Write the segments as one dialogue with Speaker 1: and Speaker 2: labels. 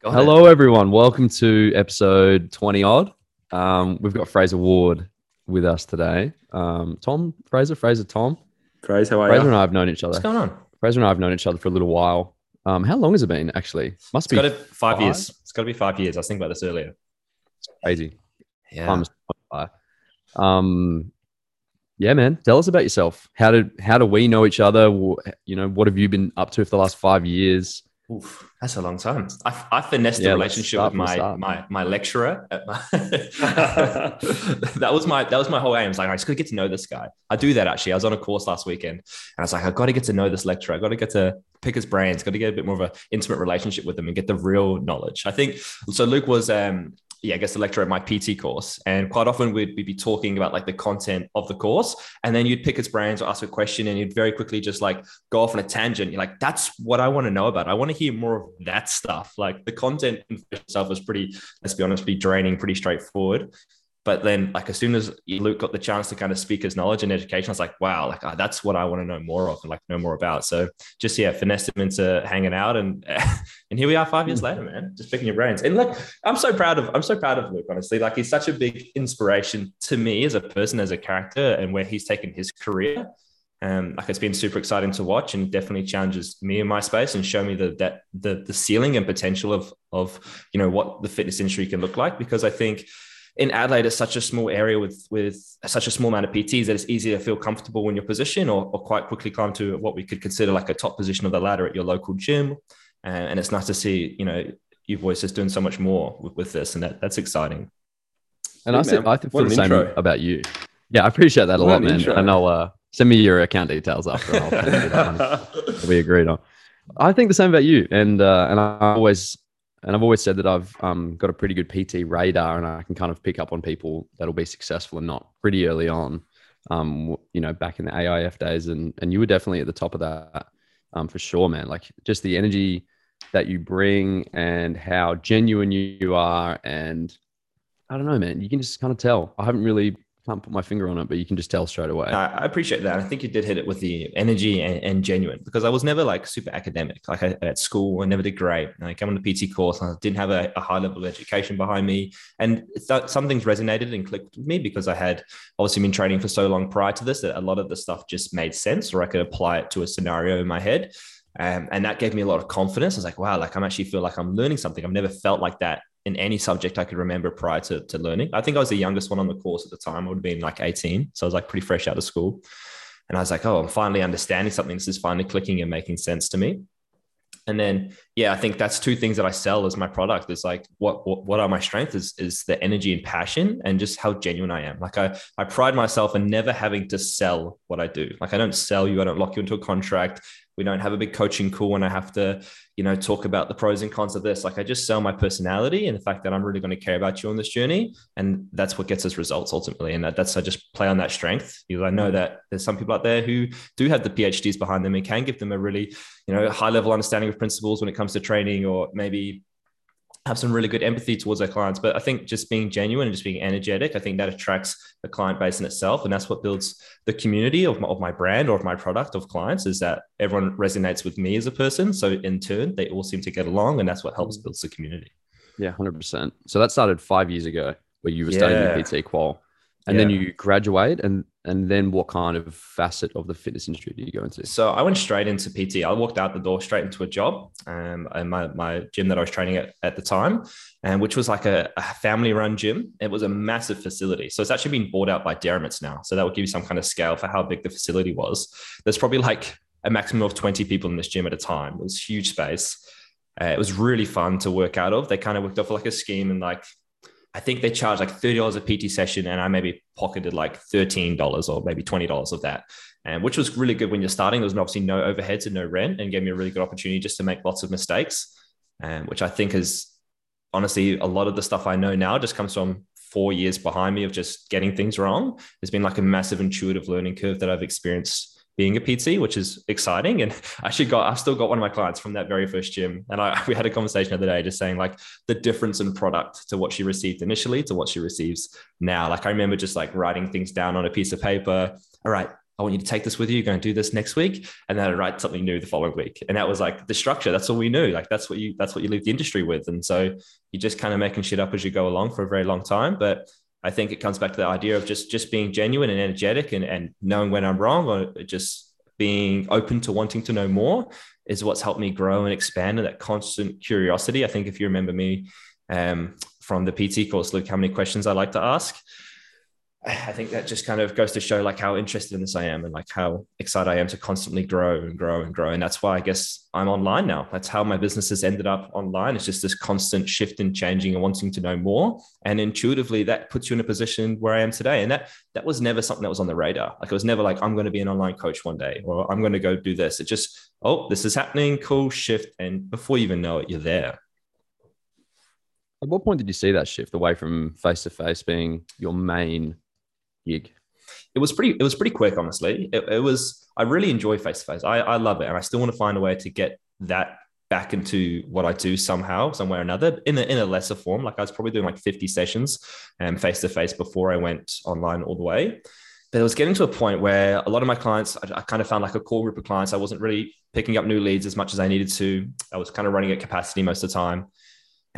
Speaker 1: Got
Speaker 2: Hello, everyone. Welcome to episode 20 odd. Um, we've got Frazer Ward with us today. Um, Tom, Frazer, Frazer, Tom.
Speaker 3: Frazer, how are
Speaker 2: Frazer
Speaker 3: you?
Speaker 2: and I have known each other.
Speaker 1: What's going on?
Speaker 2: Frazer and I have known each other for a little while. Um, how long has it been, actually? Must
Speaker 1: It's
Speaker 2: be
Speaker 1: got to five,
Speaker 2: five?
Speaker 1: years. It's got to be five years. I was thinking about this earlier.
Speaker 2: crazy.
Speaker 1: Yeah.
Speaker 2: Time's fly. Um, yeah, man. Tell us about yourself. How did how do we know each other? You know, what have you been up to for the last five years?
Speaker 1: Oof, that's a long time. I, I finessed
Speaker 2: Yeah,
Speaker 1: the relationship with my, my my lecturer. At my that was my that was my whole aim. I was like, I just got to get to know this guy. I do that actually. I was on a course last weekend, and I was like, I got to get to know this lecturer. I got to get to pick his brains. Got to get a bit more of an intimate relationship with him and get the real knowledge. I think so. Luke was um yeah, I guess the lecturer at my PT course. And quite often we'd, we'd be talking about like the content of the course. And then you'd pick his brains or ask a question and you'd very quickly just like go off on a tangent. You're like, that's what I want to know about. I want to hear more of that stuff. Like the content itself was pretty, let's be honest, pretty draining, pretty straightforward. But then, like, as soon as Luke got the chance to kind of speak his knowledge and education, I was like, wow, like, ah, that's what I want to know more of and like know more about. So just, yeah, finessed him into hanging out. And, and here we are five years later, man, just picking your brains. And like, I'm so proud of, I'm so proud of Luke, honestly. Like, he's such a big inspiration to me as a person, as a character, and where he's taken his career. Um, like it's been super exciting to watch and definitely challenges me in my space and show me the that the the ceiling and potential of of you know what the fitness industry can look like because I think in Adelaide it's such a small area with with such a small amount of PTs that it's easy to feel comfortable in your position or, or quite quickly climb to what we could consider like a top position of the ladder at your local gym uh, and it's nice to see you know you boys just doing so much more with, with this and that that's exciting
Speaker 2: And I
Speaker 3: Good,
Speaker 2: said. I think
Speaker 3: What
Speaker 2: feel the same
Speaker 3: intro.
Speaker 2: about you. Yeah, I appreciate that a
Speaker 3: What
Speaker 2: lot,
Speaker 3: an
Speaker 2: man.
Speaker 3: intro.
Speaker 2: And I'll uh, send me your account details after. I'll send you that one. we agreed on. I think the same about you, and uh, and I always and I've always said that I've um, got a pretty good PT radar, and I can kind of pick up on people that'll be successful and not pretty early on. Um, you know, back in the AIF days, and and you were definitely at the top of that um, for sure, man. Like just the energy that you bring and how genuine you are, and I don't know, man. You can just kind of tell. I haven't really can't put my finger on it, but you can just tell straight away.
Speaker 1: I appreciate that. I think you did hit it with the energy and, and genuine because I was never like super academic. Like I, at school, I never did great. I came on the PT course, and I didn't have a, a high level of education behind me, and th- some things resonated and clicked with me because I had obviously been training for so long prior to this that a lot of the stuff just made sense, or I could apply it to a scenario in my head. Um, and that gave me a lot of confidence. I was like, wow, like I'm actually feel like I'm learning something. I've never felt like that in any subject I could remember prior to, to learning. I think I was the youngest one on the course at the time. I would have been like 18. So I was like pretty fresh out of school. And I was like, oh, I'm finally understanding something. This is finally clicking and making sense to me. And then, yeah, I think that's two things that I sell as my product. Is like what, what what are my strengths is is the energy and passion and just how genuine I am. Like I I pride myself in never having to sell what I do. Like I don't sell you. I don't lock you into a contract. We don't have a big coaching call when I have to, you know, talk about the pros and cons of this. Like I just sell my personality and the fact that I'm really going to care about you on this journey. And that's what gets us results ultimately. And that, that's, I just play on that strength because I know that there's some people out there who do have the PhDs behind them and can give them a really, you know, high level understanding of principles when it comes to training or maybe have some really good empathy towards their clients. But I think just being genuine and just being energetic, I think that attracts the client base in itself. And that's what builds the community of my, of my brand or of my product of clients is that everyone resonates with me as a person. So in turn, they all seem to get along. And that's what helps mm. builds the community.
Speaker 2: Yeah, hundred percent. So that started five years ago, where you were studying
Speaker 1: Yeah.
Speaker 2: your PT qual, and then you graduate, and and then what kind of facet of the fitness industry do you go into?
Speaker 1: So I went straight into PT. I walked out the door straight into a job, um, and my, my gym that I was training at at the time, and which was like a, a family run gym. It was a massive facility. So it's actually been bought out by Dermot's now. So that will give you some kind of scale for how big the facility was. There's probably like a maximum of 20 people in this gym at a time. It was huge space. Uh, it was really fun to work out of. They kind of worked off like a scheme and like I think they charged like $30 a PT session and I maybe pocketed like $13 or maybe $20 of that. And which was really good when you're starting. There was obviously no overheads and no rent and gave me a really good opportunity just to make lots of mistakes. Um, which I think is honestly a lot of the stuff I know now just comes from four years behind me of just getting things wrong. There's been like a massive intuitive learning curve that I've experienced being a PT, which is exciting. And I actually got, I've still got one of my clients from that very first gym. And I, we had a conversation the other day just saying like the difference in product to what she received initially to what she receives now. Like I remember just like writing things down on a piece of paper. All right, I want you to take this with you. You're going to do this next week, and then I'd write something new the following week. And that was like the structure. That's all we knew. Like that's what you that's what you leave the industry with. And so you're just kind of making shit up as you go along for a very long time. But I think it comes back to the idea of just just being genuine and energetic and, and knowing when I'm wrong or just being open to wanting to know more is what's helped me grow and expand and that constant curiosity. I think if you remember me um, from the PT course, Luke, how many questions I like to ask. I think that just kind of goes to show like how interested in this I am and like how excited I am to constantly grow and grow and grow. And that's why I guess I'm online now. That's how my business has ended up online. It's just this constant shift and changing and wanting to know more. And intuitively that puts you in a position where I am today. And that that was never something that was on the radar. Like it was never like I'm going to be an online coach one day or I'm going to go do this. It just, oh, this is happening, cool shift. And before you even know it, you're there.
Speaker 2: At what point did you see that shift away from face to face being your main gig?
Speaker 1: It was pretty. It was pretty quick, honestly. It, it was. I really enjoy face to face. I love it, and I still want to find a way to get that back into what I do somehow, somewhere or another, in a, in a lesser form. Like I was probably doing like 50 sessions um, and face to face before I went online all the way. But it was getting to a point where a lot of my clients, I, I, kind of found like a core group of clients. I wasn't really picking up new leads as much as I needed to. I was kind of running at capacity most of the time.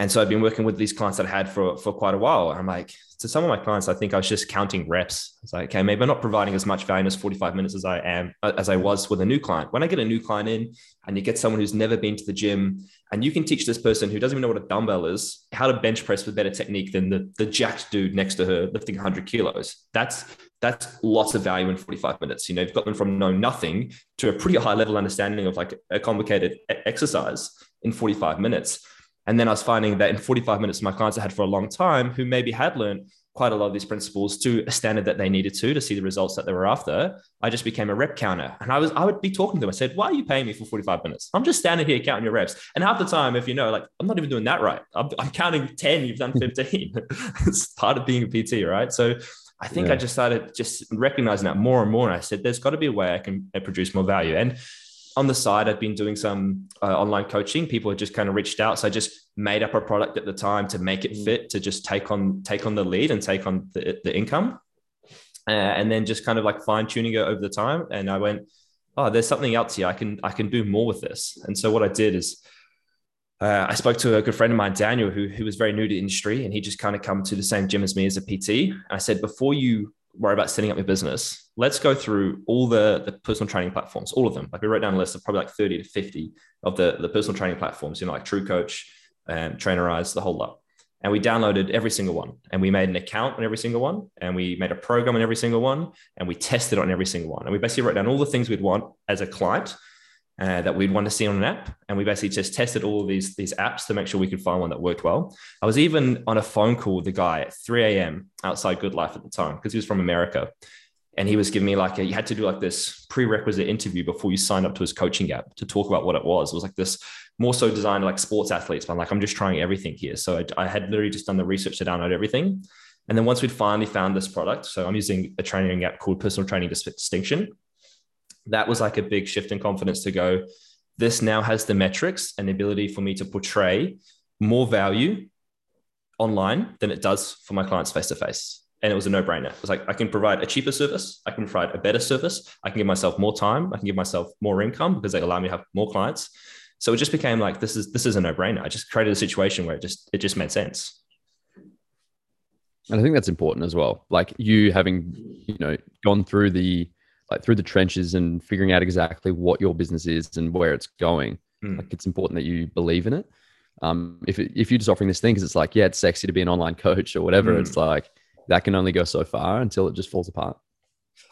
Speaker 1: And so I've been working with these clients that I had for, for quite a while. I'm like, to some of my clients, I think I was just counting reps. It's like, okay, maybe I'm not providing as much value as 45 minutes as I am, uh, as I was with a new client. When I get a new client in and you get someone who's never been to the gym and you can teach this person who doesn't even know what a dumbbell is, how to bench press with better technique than the, the jacked dude next to her lifting 100 kilos. That's, that's lots of value in 45 minutes. You know, you've got them from know nothing to a pretty high level understanding of like a complicated exercise in 45 minutes. And then I was finding that in 45 minutes, my clients I had for a long time who maybe had learned quite a lot of these principles to a standard that they needed to to see the results that they were after. I just became a rep counter. And I was I would be talking to them. I said, why are you paying me for 45 minutes? I'm just standing here counting your reps. And half the time, if you know, like I'm not even doing that right. I'm, I'm counting 10, you've done hmm. 15. it's part of being a PT, right? So I think yeah. I just started just recognizing that more and more. And I said, there's got to be a way I can produce more value. And on the side, I've been doing some uh, online coaching. People have just kind of reached out, so I just made up a product at the time to make it mm. fit to just take on take on the lead and take on the, the income, uh, and then just kind of like fine tuning it over the time. And I went, oh, there's something else here. I can I can do more with this. And so what I did is. Uh, I spoke to a good friend of mine, Daniel, who, who was very new to industry, and he just kind of come to the same gym as me as a PT. And I said, before you worry about setting up your business, let's go through all the, the personal training platforms, all of them. Like we wrote down a list of probably like 30 to 50 of the, the personal training platforms, you know, like True Coach, um, Trainerize, the whole lot. And we downloaded every single one and we made an account on every single one and we made a program on every single one and we tested on every single one. And we basically wrote down all the things we'd want as a client uh, that we'd want to see on an app. And we basically just tested all of these, these apps to make sure we could find one that worked well. I was even on a phone call with the guy at 3 a.m. outside Good Life at the time because he was from America. And he was giving me like a, you had to do like this prerequisite interview before you signed up to his coaching app to talk about what it was. It was like this more so designed like sports athletes, but I'm like, I'm just trying everything here. So I, I had literally just done the research to download everything. And then once we'd finally found this product, so I'm using a training app called Personal Training Distinction that was like a big shift in confidence to go, this now has the metrics and the ability for me to portray more value online than it does for my clients face to face. And it was a no brainer. It was like, I can provide a cheaper service. I can provide a better service. I can give myself more time. I can give myself more income because they allow me to have more clients. So it just became like, this is, this is a no brainer. I just created a situation where it just, it just made sense.
Speaker 2: And I think that's important as well. Like you having, you know, gone through the like through the trenches and figuring out exactly what your business is and where it's going. Mm. Like it's important that you believe in it. Um, if it, if you're just offering this thing because it's like, yeah, it's sexy to be an online coach or whatever, mm. it's like that can only go so far until it just falls apart.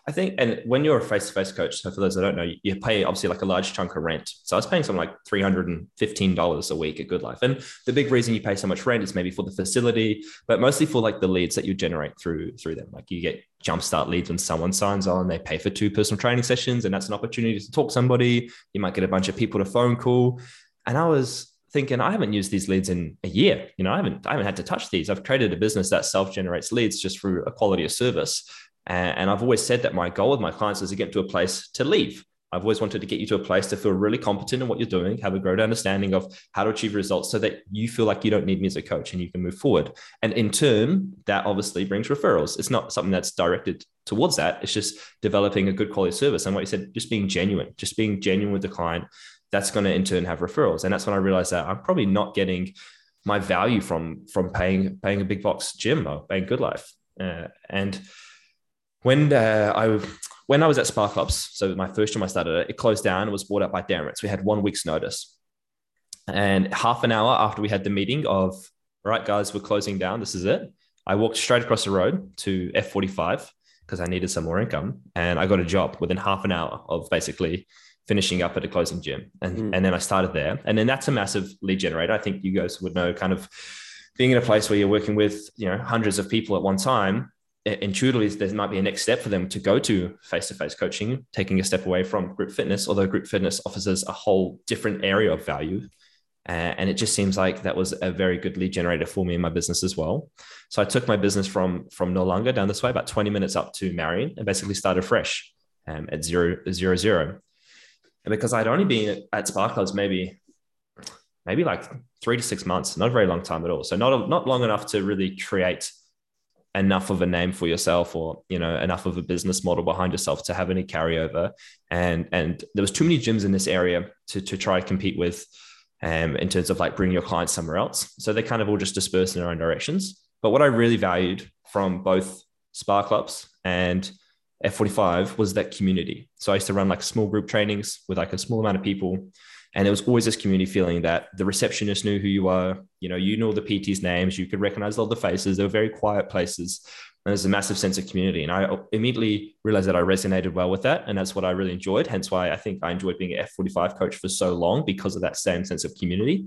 Speaker 1: I think, and when you're a face-to-face coach, so for those that don't know, you pay obviously like a large chunk of rent. So I was paying something like three hundred and fifteen dollars a week at Good Life, and the big reason you pay so much rent is maybe for the facility, but mostly for like the leads that you generate through through them. Like you get jumpstart leads when someone signs on, they pay for two personal training sessions, and that's an opportunity to talk to somebody. You might get a bunch of people to phone call, and I was thinking I haven't used these leads in a year. You know, I haven't I haven't had to touch these. I've created a business that self generates leads just through a quality of service. And I've always said that my goal with my clients is to get to a place to leave. I've always wanted to get you to a place to feel really competent in what you're doing, have a greater understanding of how to achieve results so that you feel like you don't need me as a coach and you can move forward. And in turn, that obviously brings referrals. It's not something that's directed towards that. It's just developing a good quality service. And what you said, just being genuine, just being genuine with the client, that's going to in turn have referrals. And that's when I realized that I'm probably not getting my value from from paying paying a big box gym or paying Good Life. Uh, and when uh, I when I was at Spark Clubs, so my first time I started it, it closed down. It was bought up by Ritz. We had one week's notice, and half an hour after we had the meeting of, right, guys, we're closing down. This is it. I walked straight across the road to F45 because I needed some more income, and I got a job within half an hour of basically finishing up at a closing gym. And, mm. and then I started there. And then that's a massive lead generator. I think you guys would know kind of being in a place where you're working with, you know, hundreds of people at one time, intuitively there might be a next step for them to go to face-to-face coaching, taking a step away from group fitness, although group fitness offers a whole different area of value. Uh, and it just seems like that was a very good lead generator for me in my business as well. So I took my business from from Noarlunga down this way, about 20 minutes up to Marion, and basically started fresh um, at zero zero zero. And because I'd only been at Spark Clubs maybe, maybe like three to six months, not a very long time at all. So not, a, not long enough to really create enough of a name for yourself or you know enough of a business model behind yourself to have any carryover and and there was too many gyms in this area to, to try to compete with um, in terms of like bringing your clients somewhere else so they kind of all just dispersed in their own directions but what i really valued from both spark clubs and F45 was that community. So I used to run like small group trainings with like a small amount of people. And it was always this community feeling that the receptionist knew who you are. You know, you know the PT's names, you could recognize all the faces. They were very quiet places. And there's a massive sense of community. And I immediately realized that I resonated well with that. And that's what I really enjoyed. Hence why I think I enjoyed being an F45 coach for so long because of that same sense of community.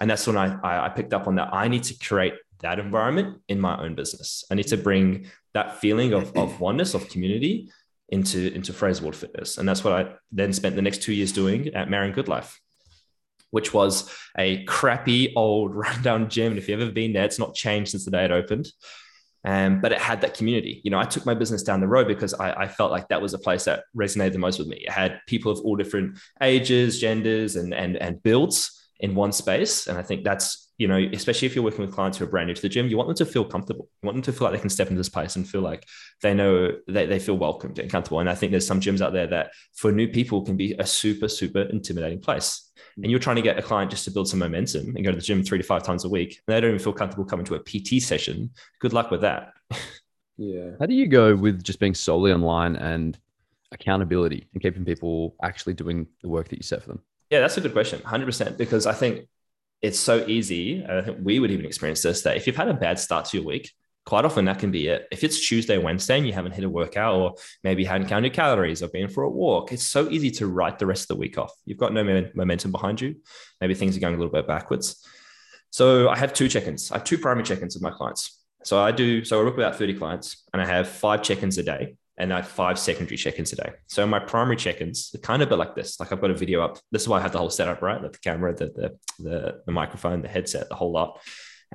Speaker 1: And that's when I, I picked up on that. I need to create that environment in my own business. I need to bring that feeling of, of oneness, of community into, into Frazer Ward Fitness. And that's what I then spent the next two years doing at Marion Good Life, which was a crappy old rundown gym. And if you've ever been there, it's not changed since the day it opened. Um, but it had that community. You know, I took my business down the road because I, I, felt like that was a place that resonated the most with me. It had people of all different ages, genders, and and and builds in one space, and I think that's you know, especially if you're working with clients who are brand new to the gym, you want them to feel comfortable. You want them to feel like they can step into this place and feel like they know that they feel welcomed and comfortable. And I think there's some gyms out there that for new people can be a super, super intimidating place. And you're trying to get a client just to build some momentum and go to the gym three to five times a week. And they don't even feel comfortable coming to a PT session. Good luck with that.
Speaker 2: Yeah. How do you go with just being solely online and accountability and keeping people actually doing the work that you set for them?
Speaker 1: Yeah, that's a good question. 100%. Because I think it's so easy. I think we would even experience this that if you've had a bad start to your week, quite often that can be it. If it's Tuesday, Wednesday, and you haven't hit a workout, or maybe hadn't counted calories or been for a walk, it's so easy to write the rest of the week off. You've got no momentum behind you. Maybe things are going a little bit backwards. So I have two check-ins. I have two primary check-ins with my clients. So I do. So I work with about thirty clients, and I have five check-ins a day and I have five secondary check-ins a day. So my primary check-ins are kind of a bit like this. Like I've got a video up. This is why I have the whole setup, right? Like the camera, the the the, the microphone, the headset, the whole lot.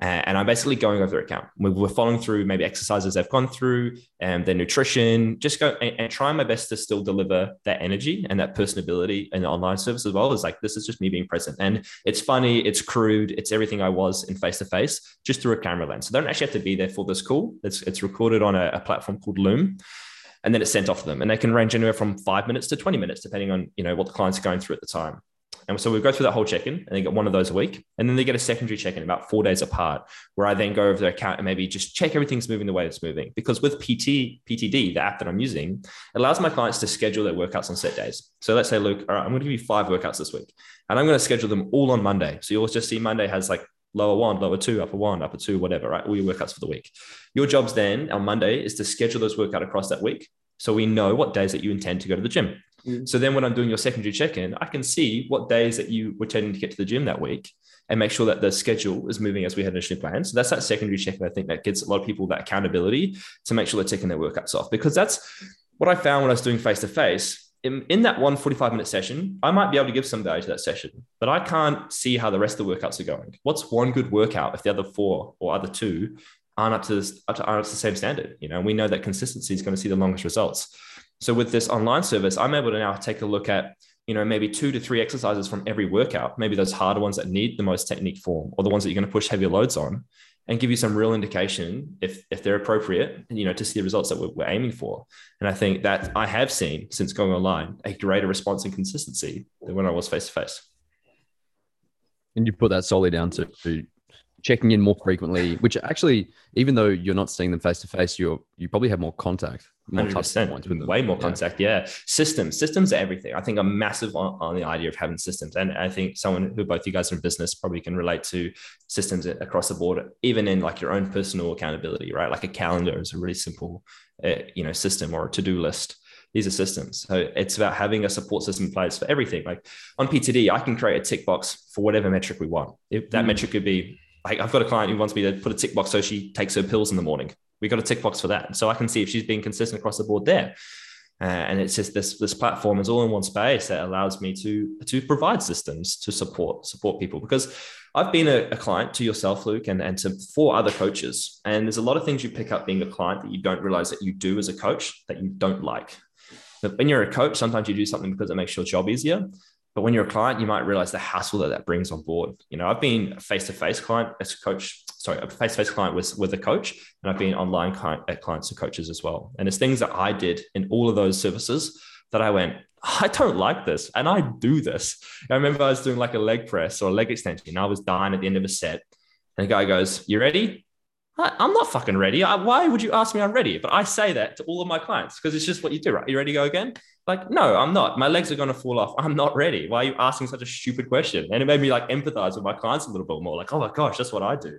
Speaker 1: and I'm basically going over their account. We're following through maybe exercises they've gone through and their nutrition. Just go and, and trying my best to still deliver that energy and that personability in the online service as well. Is like this is just me being present, and it's funny, it's crude, it's everything I was in face to face, just through a camera lens. So they don't actually have to be there for this call. It's it's recorded on a, a platform called Loom and then it's sent off to them. And they can range anywhere from five minutes to 20 minutes, depending on you know what the client's are going through at the time. And so we go through that whole check-in and they get one of those a week. And then they get a secondary check-in about four days apart, where I then go over their account and maybe just check everything's moving the way it's moving. Because with PT, PTD, the app that I'm using, it allows my clients to schedule their workouts on set days. So let's say, Luke, all right, I'm going to give you five workouts this week. And I'm going to schedule them all on Monday. So you'll just see Monday has like lower one, lower two, upper one, upper two, whatever, right? All your workouts for the week. Your jobs then on Monday is to schedule those workout across that week. So we know what days that you intend to go to the gym. Mm. So then when I'm doing your secondary check-in, I can see what days that you were tending to get to the gym that week and make sure that the schedule is moving as we had initially planned. So that's that secondary check-in. I think that gives a lot of people that accountability to make sure they're taking their workouts off because that's what I found when I was doing face-to-face. In, in that one 45 minute session, I might be able to give some value to that session, but I can't see how the rest of the workouts are going. What's one good workout if the other four or other two aren't up to, this, aren't up to the same standard. You know, we know that consistency is going to see the longest results. So with this online service, I'm able to now take a look at, you know, maybe two to three exercises from every workout, maybe those harder ones that need the most technique form or the ones that you're going to push heavier loads on. And give you some real indication if if they're appropriate, you know, to see the results that we're, we're aiming for. And I think that I have seen since going online a greater response and consistency than when I was face to face.
Speaker 2: And you put that solely down to checking in more frequently, which actually, even though you're not seeing them face to face, you're you probably have more contact, more
Speaker 1: touch points with them. Way more yeah. contact. Yeah. Systems. Systems are everything. I think I'm massive on, on, the idea of having systems. And I think someone who both you guys are in business probably can relate to systems across the board, even in like your own personal accountability, right? Like a calendar is a really simple uh, you know, system or a to-do list these are systems. So it's about having a support system in place for everything. Like on PTD, I can create a tick box for whatever metric we want. If that mm. metric could be like I've got a client who wants me to put a tick box so she takes her pills in the morning. We got a tick box for that, so I can see if she's being consistent across the board there. Uh, and it's just this this platform is all in one space that allows me to to provide systems to support support people because I've been a, a, client to yourself, Luke, and, and to four other coaches. And there's a lot of things you pick up being a client that you don't realize that you do as a coach that you don't like. But when you're a coach, sometimes you do something because it makes your job easier. But when you're a client, you might realize the hassle that that brings on board. You know, I've been face to face client as a coach, sorry, a face to face client with, with a coach, and I've been online client, at clients and coaches as well. And it's things that I did in all of those services that I went, I don't like this. And I do this. I remember I was doing like a leg press or a leg extension. I was dying at the end of a set. And the guy goes, You ready? I'm not fucking ready. why would you ask me I'm ready? But I say that to all of my clients because it's just what you do, right? You ready to go again? Like, no, I'm not. My legs are going to fall off. I'm not ready. Why are you asking such a stupid question? And it made me like empathize with my clients a little bit more. Like, oh my gosh, that's what I do.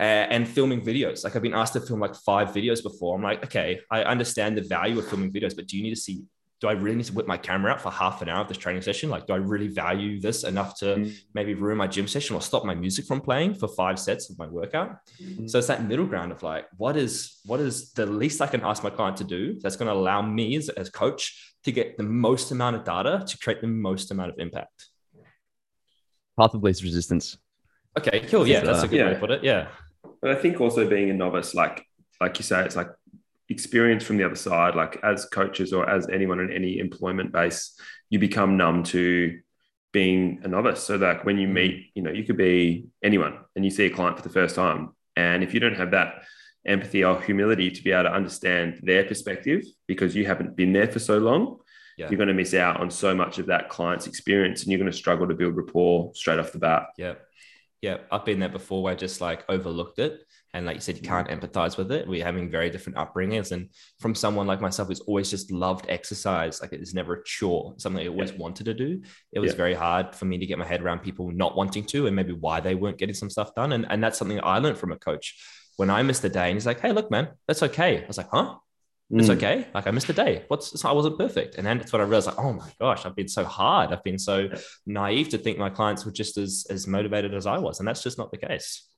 Speaker 1: Uh, and filming videos. Like I've been asked to film like five videos before. I'm like, okay, I understand the value of filming videos, but do you need to see do I really need to whip my camera out for half an hour of this training session? Like, do I really value this enough to mm. maybe ruin my gym session or stop my music from playing for five sets of my workout? Mm. So it's that middle ground of like, what is what is the least I can ask my client to do that's going to allow me as, as coach to get the most amount of data to create the most amount of impact?
Speaker 2: Path of least resistance.
Speaker 1: Okay, cool. Yeah, that's a good yeah. way to put it. Yeah.
Speaker 3: But I think also being a novice, like like you say, it's like experience from the other side, like as coaches or as anyone in any employment base, you become numb to being a novice. So that when you mm. meet, you know, you could be anyone and you see a client for the first time. And if you don't have that empathy or humility to be able to understand their perspective because you haven't been there for so long, yeah. you're going to miss out on so much of that client's experience and you're going to struggle to build rapport straight off the bat.
Speaker 1: Yeah. Yeah. I've been there before where I just like overlooked it and like you said, you can't empathize with it. We're having very different upbringings. And from someone like myself who's always just loved exercise, like it's never a chore, something I always yeah. wanted to do. It was yeah. very hard for me to get my head around people not wanting to and maybe why they weren't getting some stuff done. And, and that's something I learned from a coach when I missed a day and he's like, Hey, look, man, that's okay. I was like, huh? It's mm. okay. Like I missed a day. What's I wasn't perfect. And then it's what I realized like, oh my gosh, I've been so hard. I've been so naive to think my clients were just as as motivated as I was. And that's just not the case.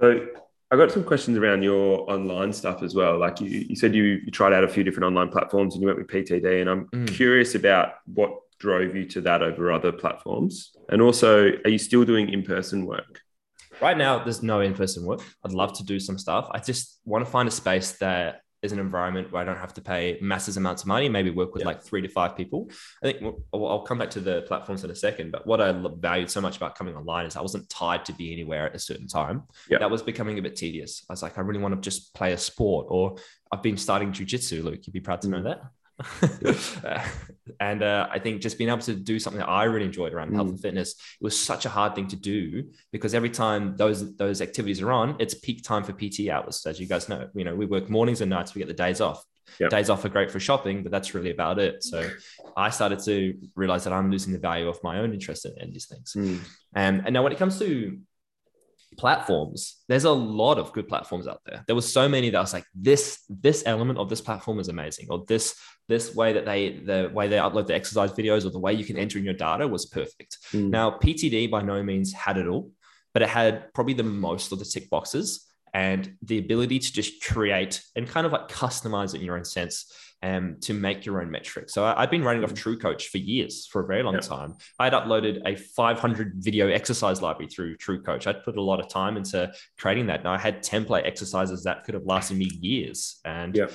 Speaker 3: So I got some questions around your online stuff as well. Like you, you said, you, you tried out a few different online platforms and you went with PTD, and I'm mm. curious about what drove you to that over other platforms. And also, are you still doing in person work?
Speaker 1: Right now, there's no in person work. I'd love to do some stuff. I just want to find a space that is an environment where I don't have to pay massive amounts of money, maybe work with yeah. like three to five people. I think I'll come back to the platforms in a second, but what I valued so much about coming online is I wasn't tied to be anywhere at a certain time. Yeah. That was becoming a bit tedious. I was like, I really want to just play a sport, or I've been starting jujitsu, Luke. You'd be proud to know mm. that. and uh, I think just being able to do something that I really enjoyed around mm. health and fitness, it was such a hard thing to do because every time those those activities are on, it's peak time for PT hours. As you guys know, you know we work mornings and nights. We get the days off. Yep. Days off are great for shopping, but that's really about it. So I started to realize that I'm losing the value of my own interest in, in these things. Mm. Um, and now when it comes to platforms. There's a lot of good platforms out there. There was so many that i was like this this element of this platform is amazing or this this way that they the way they upload the exercise videos or the way you can enter in your data was perfect. Mm. now ptd by no means had it all but it had probably the most of the tick boxes and the ability to just create and kind of like customize it in your own sense um, to make your own metrics. So I, have been running off True Coach for years, for a very long time. I had uploaded a 500 video exercise library through True Coach. I'd put a lot of time into creating that. And I had template exercises that could have lasted me years. And uh,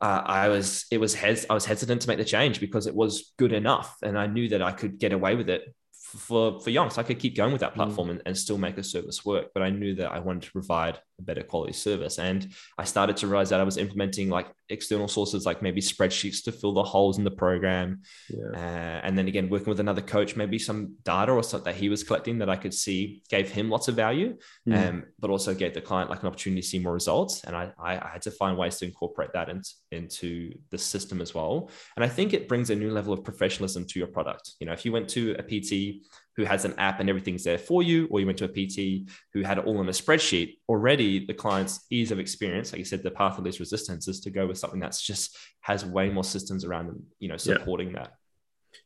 Speaker 1: I was, it was, hes- I was hesitant to make the change because it was good enough. And I knew that I could get away with it for for young. So I could keep going with that mm. platform mm. and, and still make a service work. But I knew that I wanted to provide a better quality service. And I started to realize that I was implementing like external sources, like maybe spreadsheets to fill the holes in the program. Yeah. Uh, and then again, working with another coach, maybe some data or something that he was collecting that I could see gave him lots of value, mm. um, but also gave the client like an opportunity to see more results. And I, I, I had to find ways to incorporate that into, into the system as well. And I think it brings a new level of professionalism to your product. You know, if you went to a PT who has an app and everything's there for you, or you went to a PT who had it all in a spreadsheet, already the client's ease of experience, like you said, the path of least resistance is to go with something that's just has way more systems around them, you know, supporting yeah. that.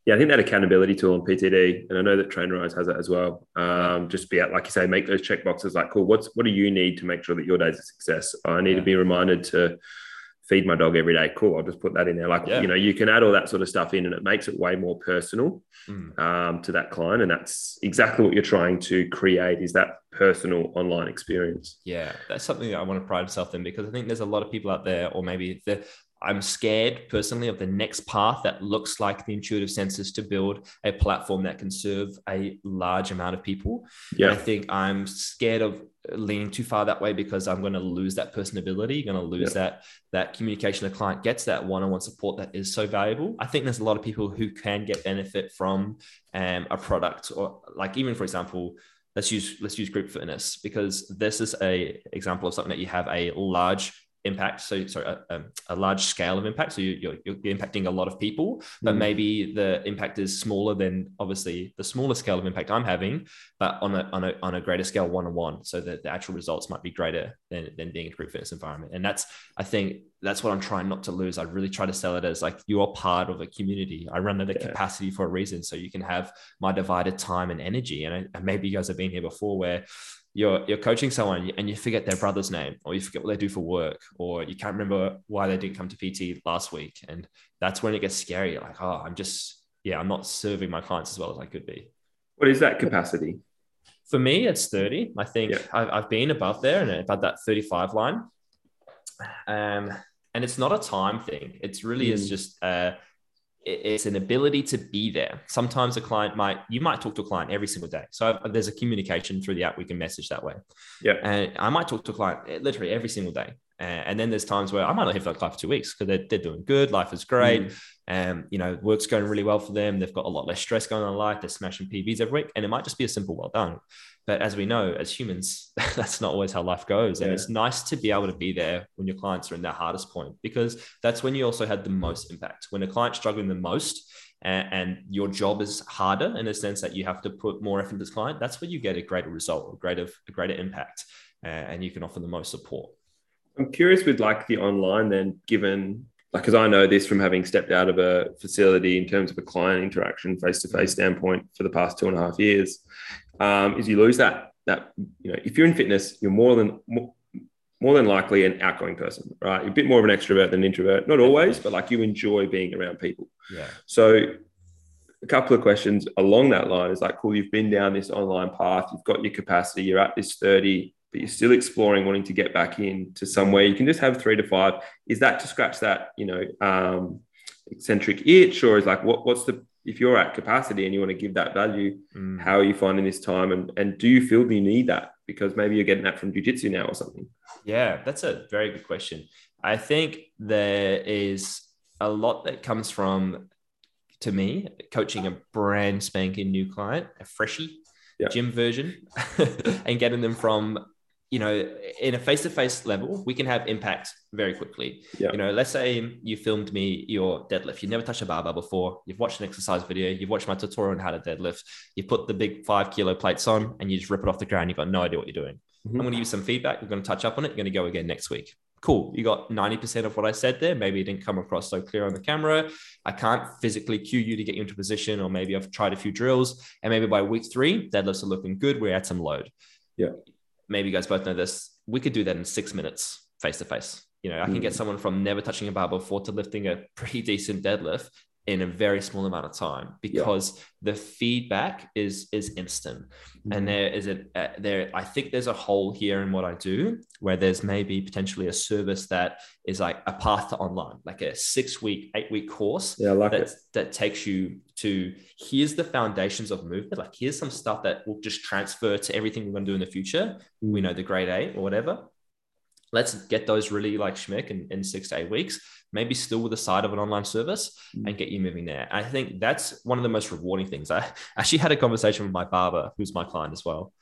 Speaker 3: Yeah, I think that accountability tool on PTD, and I know that Trainerize has it as well. Um, just be at, like you say, make those check boxes. Like, cool. What's what do you need to make sure that your day's a success? I need yeah. to be reminded to feed my dog every day. Cool. I'll just put that in there. Like, yeah. you know, you can add all that sort of stuff in and it makes it way more personal mm. um, to that client. And that's exactly what you're trying to create is that personal online experience.
Speaker 1: Yeah. That's something that I want to pride myself in because I think there's a lot of people out there, or maybe the I'm scared personally of the next path that looks like the intuitive senses to build a platform that can serve a large amount of people. Yeah. I think I'm scared of leaning too far that way because I'm going to lose that personability, going to lose yeah. that that communication the client gets, that one-on-one support that is so valuable. I think there's a lot of people who can get benefit from um, a product or like even for example, let's use let's use group fitness because this is a example of something that you have a large impact so sorry a, a, large scale of impact. So you, are you're impacting a lot of people but mm. maybe the impact is smaller than obviously the smaller scale of impact i'm having but on a on a, on a greater scale one-on-one so that the actual results might be greater than, than being a group fitness environment. And that's i think that's what i'm trying not to lose. I really try to sell it as like you're part of a community. I run at a yeah. capacity for a reason so you can have my divided time and energy. And, I, and maybe you guys have been here before where you're you're coaching someone and you forget their brother's name or you forget what they do for work or you can't remember why they didn't come to PT last week. And that's when it gets scary. You're like oh I'm just yeah I'm not serving my clients as well as I could be.
Speaker 3: What is that capacity?
Speaker 1: For me it's 30 I think. I've, I've been above there and above that 35 line. Um and it's not a time thing. It's really mm. is just uh it's an ability to be there. Sometimes a client might, you might talk to a client every single day. So there's a communication through the app. We can message that way.
Speaker 3: Yeah.
Speaker 1: And I might talk to a client eh, literally every single day. And then there's times where I might not have that client for two weeks because they're, they're doing good. Life is great. Mm. And, you know, work's going really well for them. They've got a lot less stress going on in life. They're smashing PBs every week. And it might just be a simple well done. But as we know, as humans, that's not always how life goes. And it's nice to be able to be there when your clients are in their hardest point because that's when you also had the most impact. When a client's struggling the most, and, and, your job is harder in the sense that you have to put more effort into this client, that's where you get a greater result, a greater, a greater impact, uh, and you can offer the most support.
Speaker 3: I'm curious with like the online then, given like because I know this from having stepped out of a facility in terms of a client interaction face to face standpoint for the past two and a half years, um, is you lose that that you know if you're in fitness, you're more than more, more than likely an outgoing person, right? You're a bit more of an extrovert than an introvert. Not always, but like you enjoy being around people.
Speaker 1: Yeah.
Speaker 3: So a couple of questions along that line is like, cool, you've been down this online path, you've got your capacity, you're at this 30, but you're still exploring wanting to get back in to somewhere. You can just have three to five. Is that to scratch that, you know, um, eccentric itch, or is like what what's the if you're at capacity and you want to give that value, mm. how are you finding this time? And and do you feel you need that? Because maybe you're getting that from jujitsu now or something.
Speaker 1: Yeah, that's a very good question. I think there is a lot that comes from to me coaching a brand spanking new client, a freshie yeah. gym version, and getting them from you know, in a face-to-face level, we can have impact very quickly. Yeah. You know, let's say you filmed me your deadlift. You've never touched a barbell before. You've watched an exercise video. You've watched my tutorial on how to deadlift. You put the big five kilo plates on and you just rip it off the ground. You've got no idea what you're doing. Mm-hmm. I'm going to give you some feedback. We're going to touch up on it. You're going to go again next week. Cool. You got 90% of what I said there. Maybe it didn't come across so clear on the camera. I can't physically cue you to get you into position, or maybe I've tried a few drills. And maybe by week three, deadlifts are looking good. We're at some load.
Speaker 3: Yeah
Speaker 1: maybe you guys both know this. We could do that in six minutes face to face. You know, I can get hmm. someone from never touching a bar before to lifting a pretty decent deadlift in a very small amount of time because the feedback is is instant
Speaker 3: Mm-hmm.
Speaker 1: and there is a uh, there i think there's a hole here in what i do where there's maybe potentially a service that is like a path to online like a six week eight week course
Speaker 3: Yeah, like
Speaker 1: that,
Speaker 3: it.
Speaker 1: that takes you to here's the foundations of movement like here's some stuff that will just transfer to everything we're going to do in the future
Speaker 3: Mm.
Speaker 1: we know the grade A or whatever. Let's get those really like schmick in, in six to eight weeks, maybe still with the side of an online service
Speaker 3: Mm.
Speaker 1: and get you moving there. I think that's one of the most rewarding things. I actually had a conversation with my barber, who's my client as well,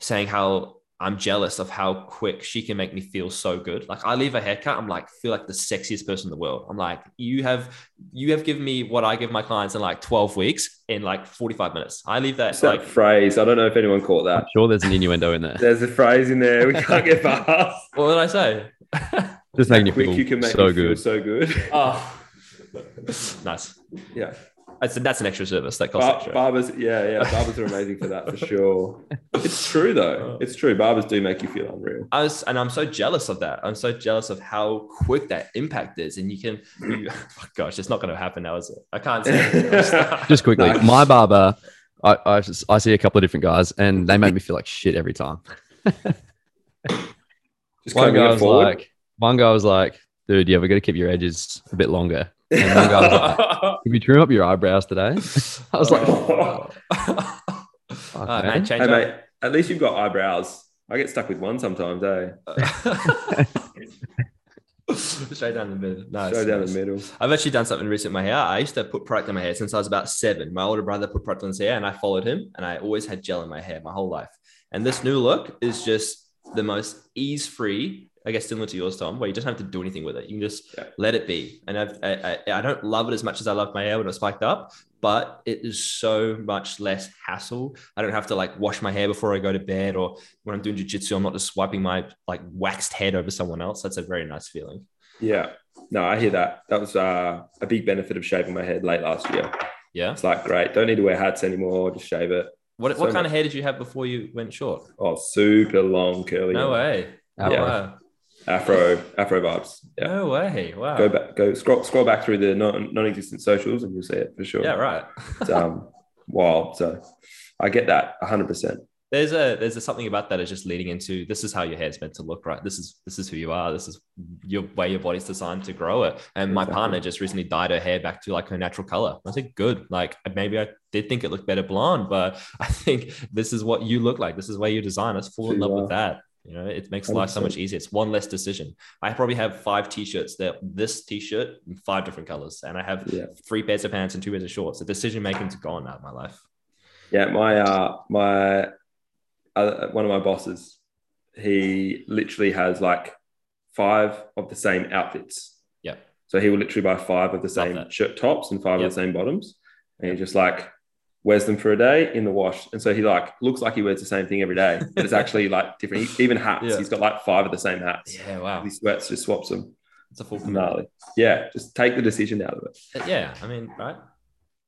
Speaker 1: saying how I'm jealous of how quick she can make me feel so good. Like I leave a haircut, I'm like feel like the sexiest person in the world. I'm like, you have you have given me what I give my clients in like 12 weeks in like 45 minutes. I leave that
Speaker 3: It's that
Speaker 1: like
Speaker 3: phrase. I don't know if anyone caught
Speaker 2: I'm
Speaker 3: that.
Speaker 2: sure there's an innuendo in there.
Speaker 3: There's a phrase in there we can't get past.
Speaker 1: what did I say?
Speaker 2: Just making you feel
Speaker 3: you can make
Speaker 2: so
Speaker 3: feel
Speaker 2: good.
Speaker 3: so good.
Speaker 1: oh, nice.
Speaker 3: Yeah.
Speaker 1: That's that's an extra service that costs
Speaker 3: Bar-
Speaker 1: extra.
Speaker 3: barbers, yeah, yeah. Barbers are amazing for that for sure. It's true though. Oh. It's true. Barbers do make you feel unreal.
Speaker 1: I was, and I'm so jealous of that. I'm so jealous of how quick that impact is. And you can, you, oh gosh, it's not going to happen now, is it? I can't say. it.
Speaker 2: Just quickly,
Speaker 3: No.
Speaker 2: my barber, I, I, just- I see a couple of different guys and they make me feel like shit every time.
Speaker 3: Just
Speaker 2: One
Speaker 3: combing
Speaker 2: guy
Speaker 3: it
Speaker 2: was
Speaker 3: forward.
Speaker 2: like, one guy was like, dude, you ever got to keep your edges a bit longer? And one guy was like, can you trim up your eyebrows today? I was like,
Speaker 1: Oh.
Speaker 2: fuck,
Speaker 1: All right,
Speaker 2: man.
Speaker 1: man,
Speaker 3: hey mate, at least you've got eyebrows. I get stuck with one sometimes, eh?
Speaker 1: Straight down the middle. Nice,
Speaker 3: Go down
Speaker 1: nice.
Speaker 3: the middle.
Speaker 1: I've actually done something recent with my hair. I used to put product in my hair since I was about seven. My older brother put product in his hair and I followed him and I always had gel in my hair my whole life. And this new look is just the most ease free, I guess, similar to yours, Tom, where you just don't have to do anything with it. You can just
Speaker 3: Yeah.
Speaker 1: let it be. And I've, I, I, I don't love it as much as I love my hair when it's spiked up, but it is so much less hassle. I don't have to like wash my hair before I go to bed or when I'm doing jujitsu, I'm not just swiping my like waxed head over someone else. That's a very nice feeling.
Speaker 3: Yeah. No, I hear that. That was uh, a big benefit of shaving my head late last year.
Speaker 1: Yeah.
Speaker 3: It's like, great. Don't need to wear hats anymore. Just shave it.
Speaker 1: What,
Speaker 3: So
Speaker 1: what kind
Speaker 3: much-
Speaker 1: of hair did you have before you went short?
Speaker 3: Oh, super long curly.
Speaker 1: No
Speaker 3: hair.
Speaker 1: way.
Speaker 2: Yeah.
Speaker 1: Oh, wow.
Speaker 3: Afro, Afro vibes. Yeah.
Speaker 1: No way. Wow.
Speaker 3: Go back, go scroll, scroll back through the non, non-existent socials, and you'll see it for sure.
Speaker 1: Yeah, right.
Speaker 3: It's um, wild. So I get that 100. percent
Speaker 1: there's a there's a something about that is just leading into this is how your hair's meant to look, right? This is this is who you are. This is your way your body's designed to grow it. And my
Speaker 3: Exactly.
Speaker 1: partner just recently dyed her hair back to like her natural color. I said, good. Like maybe I did think it looked better blonde, but I think this is what you look like. This is where you design. Let's fall in love with that. You know, it makes life so much easier. It's one less decision. I probably have five t-shirts that this t-shirt in five different colors, and I have
Speaker 3: Yeah.
Speaker 1: three pairs of pants and two pairs of shorts. The decision making's gone out of my life.
Speaker 3: Yeah, my uh, my uh, one of my bosses, he literally has like five of the same outfits.
Speaker 1: Yeah.
Speaker 3: So he will literally buy five of the same shirt tops and five
Speaker 1: Yep.
Speaker 3: of the same bottoms, and he just like wears them for a day in the wash. And so he like looks like he wears the same thing every day, but it's actually like different. He, even hats,
Speaker 1: Yeah.
Speaker 3: he's got like five of the same hats.
Speaker 1: Yeah, wow.
Speaker 3: He sweats, just swaps them.
Speaker 1: It's a full commitment.
Speaker 3: Gnarly. Yeah, just take the decision out of it.
Speaker 1: Yeah, I mean, right?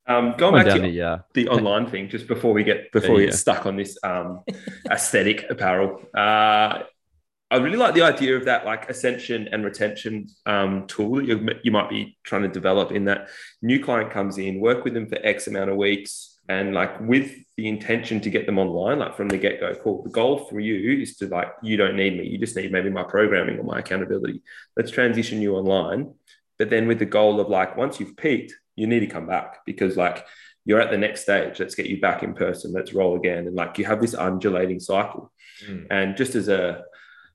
Speaker 3: Um, going back
Speaker 2: down
Speaker 3: to
Speaker 2: the, uh,
Speaker 3: the online thing just before we get before we get stuck on this um, aesthetic apparel. Uh, I really like the idea of that like ascension and retention um, tool that you, you might be trying to develop in that new client comes in, work with them for X amount of weeks, and like with the intention to get them online, like from the get go. Cool. The goal for you is to like, you don't need me. You just need maybe my programming or my accountability. Let's transition you online. But then with the goal of like, once you've peaked, you need to come back because like you're at the next stage. Let's get you back in person. Let's roll again. And like you have this undulating cycle.
Speaker 1: Mm.
Speaker 3: And just as a,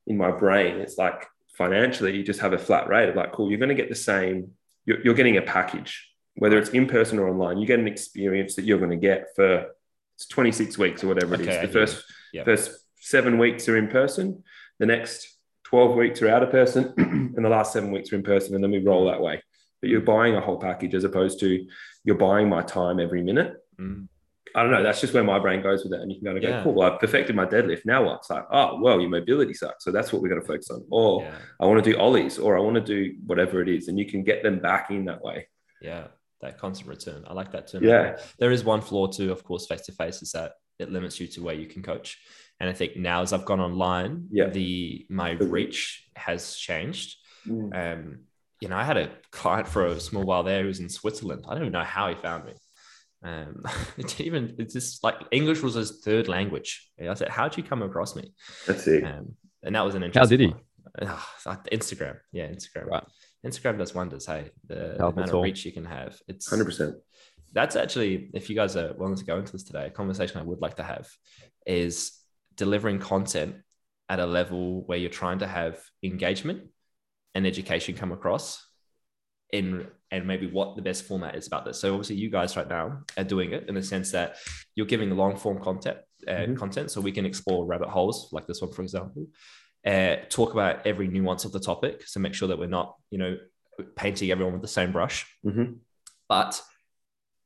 Speaker 3: in my brain, it's like financially, you just have a flat rate of like, cool, you're going to get the same, you're, you're getting a package, whether it's in person or online, you get an experience that you're going to get for it's 26 weeks or whatever it
Speaker 1: Okay, I
Speaker 3: is. The first,
Speaker 1: Yeah.
Speaker 3: first seven weeks are in person. The next 12 weeks are out of person. and the last seven weeks are in person. And then we roll that way. But you're buying a whole package as opposed to you're buying my time every minute.
Speaker 1: Mm.
Speaker 3: I don't know. That's just where my brain goes with it. And you can go,
Speaker 1: Yeah.
Speaker 3: cool. I've perfected my deadlift. Now what? It's like, oh, well, your mobility sucks. So that's what we're going to focus on. Or
Speaker 1: Yeah,
Speaker 3: I want to do ollies or I want to do whatever it is. And you can get them back in that way.
Speaker 1: yeah, that constant return. I like that term.
Speaker 3: Yeah.
Speaker 1: There is one flaw too, of course, face to face is that it limits you to where you can coach. And I think now as I've gone online,
Speaker 3: Yeah.
Speaker 1: the my reach has changed.
Speaker 3: Mm.
Speaker 1: Um, you know, I had a client for a small while there who was in Switzerland. I don't even know how he found me. Um, it didn't even, it's just like English was his third language. I said, How'd you come across me?
Speaker 3: That's it.
Speaker 1: Um, and that was an interesting.
Speaker 2: How did he?
Speaker 1: One. Instagram. Yeah, Instagram.
Speaker 2: Right.
Speaker 1: Instagram does wonders. Hey, the, the
Speaker 2: Help
Speaker 1: amount of
Speaker 2: all.
Speaker 1: reach you can have. It's
Speaker 3: 100%.
Speaker 1: that's actually, if you guys are willing to go into this today, a conversation I would like to have is delivering content at a level where you're trying to have engagement and education come across in and maybe what the best format is about this. So obviously you guys right now are doing it in the sense that you're giving long form content uh,
Speaker 3: Mhm.
Speaker 1: content so we can explore rabbit holes like this one for example. Uh, talk about every nuance of the topic so make sure that we're not you know painting everyone with the same brush
Speaker 3: Mhm.
Speaker 1: but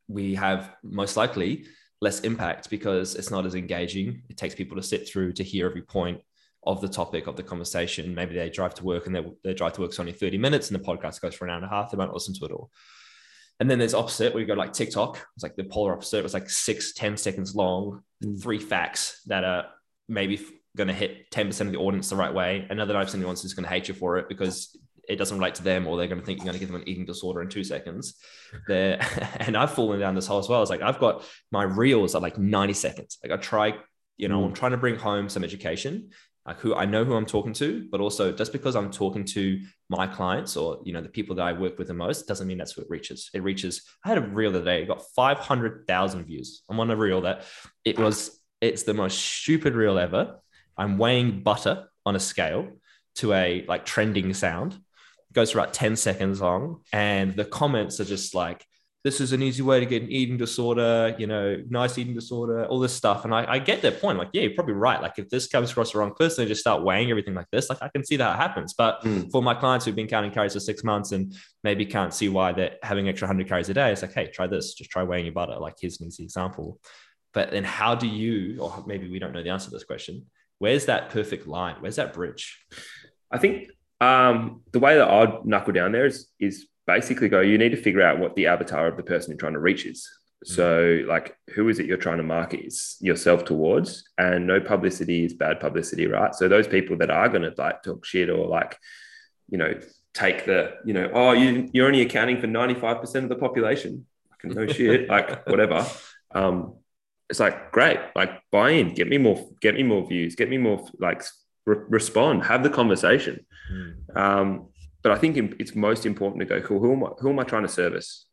Speaker 1: we have most likely less impact because it's not as engaging. It takes people to sit through to hear every point of the topic of the conversation. Maybe they drive to work and their, their drive to work is only 30 minutes and the podcast goes for an hour and a half. They won't listen to it all. And then there's opposite where you go like TikTok. It's like the polar opposite. It was like six, ten seconds long,
Speaker 3: Mm.
Speaker 1: three facts that are maybe going to hit 10% of the audience the right way. Another 9% of the audience is going to hate you for it because it doesn't relate to them or they're going to think you're going to give them an eating disorder in two seconds. There, and I've fallen down this hole as well. It's like I've got my reels are like 90 seconds. Like I try, you know,
Speaker 3: Mm.
Speaker 1: I'm trying to bring home some education, like who I know who I'm talking to, but also just because I'm talking to my clients or you know the people that I work with the most doesn't mean that's who it reaches. It reaches. I had a reel the other day, it got 500,000 views. I'm on a reel that it was. It's the most stupid reel ever. I'm weighing butter on a scale to a like trending sound. It goes for about 10 seconds long. And the comments are just like, this is an easy way to get an eating disorder, you know, nice eating disorder, all this stuff. And I, I get their point. Like, yeah, you're probably right. Like, if this comes across the wrong person, they just start weighing everything like this. Like, I can see that happens. But
Speaker 3: Mm.
Speaker 1: for my clients who've been counting calories for six months and maybe can't see why they're having extra 100 calories a day, it's like, hey, try this. Just try weighing your butter. Like, here's an easy example. But then how do you, or maybe we don't know the answer to this question, where's that perfect line? Where's that bridge?
Speaker 3: I think um, the way that I'd knuckle down there is is basically go. You need to figure out what the avatar of the person you're trying to reach is. So, like, who is it you're trying to market yourself towards? And no publicity is bad publicity, right? So those people that are going to like talk shit or like, you know, take the, you know, oh, you you're only accounting for ninety five percent of the population. Fucking no shit, like whatever. Um, it's like great, like buy in, get me more, get me more views, get me more like re- respond, have the conversation.
Speaker 1: Mm.
Speaker 3: Um, but I think it's most important to go, cool, who am I, who am I trying to service?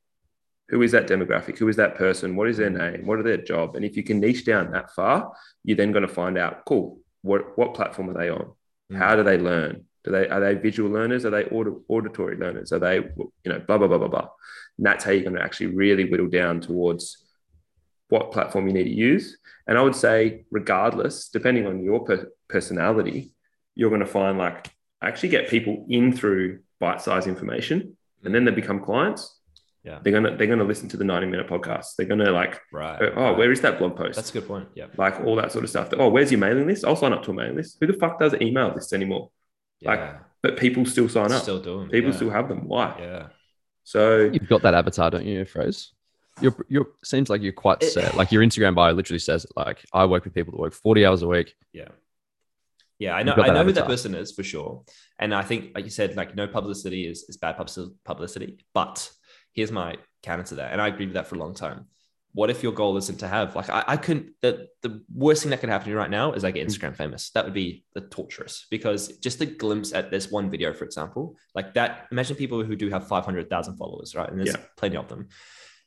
Speaker 3: Who is that demographic? Who is that person? What is their name? What are their job? And if you can niche down that far, you're then going to find out, cool, what, what platform are they on?
Speaker 1: Mm.
Speaker 3: How do they learn? Do they are they visual learners? Are they aud- auditory learners? Are they you know blah blah blah blah blah? And that's how you're going to actually really whittle down towards what platform you need to use. And I would say, regardless, depending on your per- personality, you're going to find like actually get people in through bite-sized information, and then they become clients.
Speaker 1: Yeah.
Speaker 3: they're gonna they're gonna listen to the 90 minute podcast. They're gonna like,
Speaker 1: Right.
Speaker 3: go, oh,
Speaker 1: right.
Speaker 3: where is that blog post?
Speaker 1: That's a good point. Yeah.
Speaker 3: like all that sort of stuff. Oh, where's your mailing list? I'll sign up to a mailing list. Who the fuck does email lists anymore? Like,
Speaker 1: Yeah.
Speaker 3: But people still sign up.
Speaker 1: Still doing.
Speaker 3: people
Speaker 1: yeah.
Speaker 3: still have them. Why?
Speaker 1: Yeah.
Speaker 3: So
Speaker 2: You've got that avatar, don't you, Phrase? You're, you're seems like you're quite set. Like your Instagram bio literally says it. Like I work with people that work 40 hours a week.
Speaker 1: Yeah. Yeah, I know. I know who that person is for sure. And I think, like you said, like no publicity is, is bad publicity. But here's my counter to that, and I agree with that for a long time. What if your goal isn't to have like I, I couldn't the the worst thing that could happen to you right now is I get hmm. Instagram famous. That would be the torturous because just a glimpse at this one video, for example, like that. Imagine people who do have five hundred thousand followers, right? And there's
Speaker 3: Yeah.
Speaker 1: plenty of them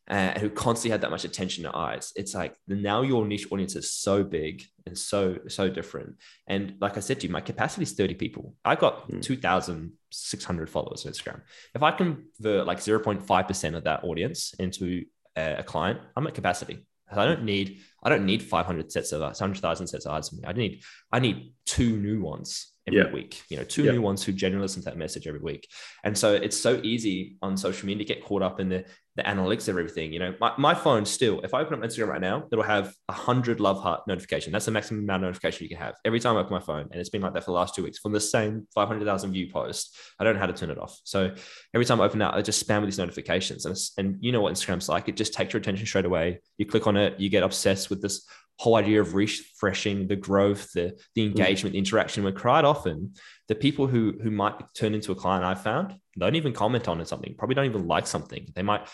Speaker 1: uh, who constantly had that much attention and eyes. It's like now your niche audience is so big and so so different. And like I said to you, my capacity is 30 people. I've got
Speaker 3: Mm.
Speaker 1: 2,600 followers on Instagram. If I convert like 0.5% of that audience into a, client, I'm at capacity. I don't need I don't need 500 sets of 100,000 sets of me. I need I need two new ones every
Speaker 3: Yeah.
Speaker 1: week. You know, two
Speaker 3: Yeah.
Speaker 1: new ones who genuinely listen to that message every week. And so it's so easy on social media to get caught up in the the analytics of everything. You know, my, my phone still, if I open up Instagram right now, it'll have a hundred love heart notification. That's the maximum amount of notification you can have every time I open my phone. And it's been like that for the last two weeks from the same 500,000 view post. I don't know how to turn it off. So every time I open that, I just spam with these notifications. And, and you know what Instagram's like. It just takes your attention straight away. You click on it, you get obsessed with this whole idea of refreshing the growth, the, the mm. engagement, the interaction, where quite often the people who who might turn into a client I've found don't even comment on something, probably don't even like something. They might,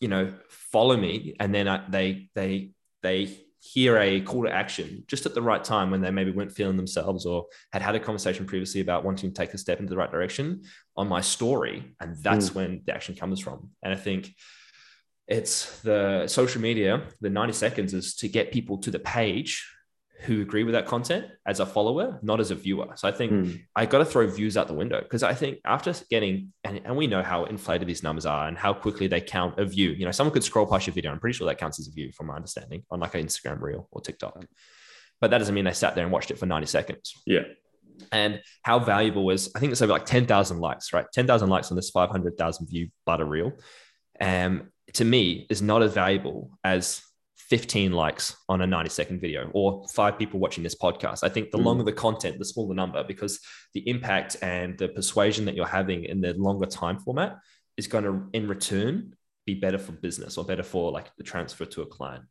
Speaker 1: you know, follow me and then I, they they they hear a call to action just at the right time when they maybe weren't feeling themselves or had had a conversation previously about wanting to take a step into the right direction on my story and that's mm. when the action comes from and i think it's the social media the 90 seconds is to get people to the page who agree with that content as a follower, not as a viewer. So I think mm. I got to throw views out the window because I think after getting, and, and we know how inflated these numbers are and how quickly they count a view. You know, someone could scroll past your video. I'm pretty sure that counts as a view from my understanding on like an Instagram reel or TikTok. But that doesn't mean they sat there and watched it for 90 seconds.
Speaker 3: Yeah.
Speaker 1: And how valuable was, I think it's over like 10,000 likes, right? 10,000 likes on this 500,000 view butter reel. Um, to me is not as valuable as 15 likes on a 90 second video or five people watching this podcast. I think the mm. longer the content, the smaller number, because the impact and the persuasion that you're having in the longer time format is going to, in return, be better for business or better for like the transfer to a client.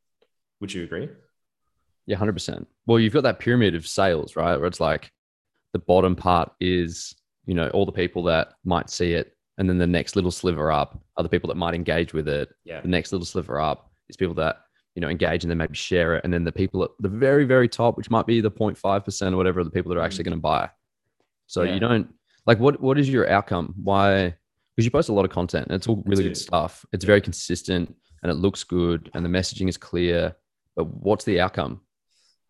Speaker 1: Would you agree?
Speaker 2: Yeah, 100%. Well, you've got that pyramid of sales, right? Where it's like the bottom part is, you know, all the people that might see it. And then the next little sliver up are the people that might engage with it.
Speaker 1: Yeah.
Speaker 2: The next little sliver up is people that you know engage and then maybe share it and then the people at the very very top which might be the 0.5% or whatever are the people that are actually mm. going to buy so yeah. you don't like what what is your outcome why because you post a lot of content and it's all really good stuff it's very consistent and it looks good and the messaging is clear but what's the outcome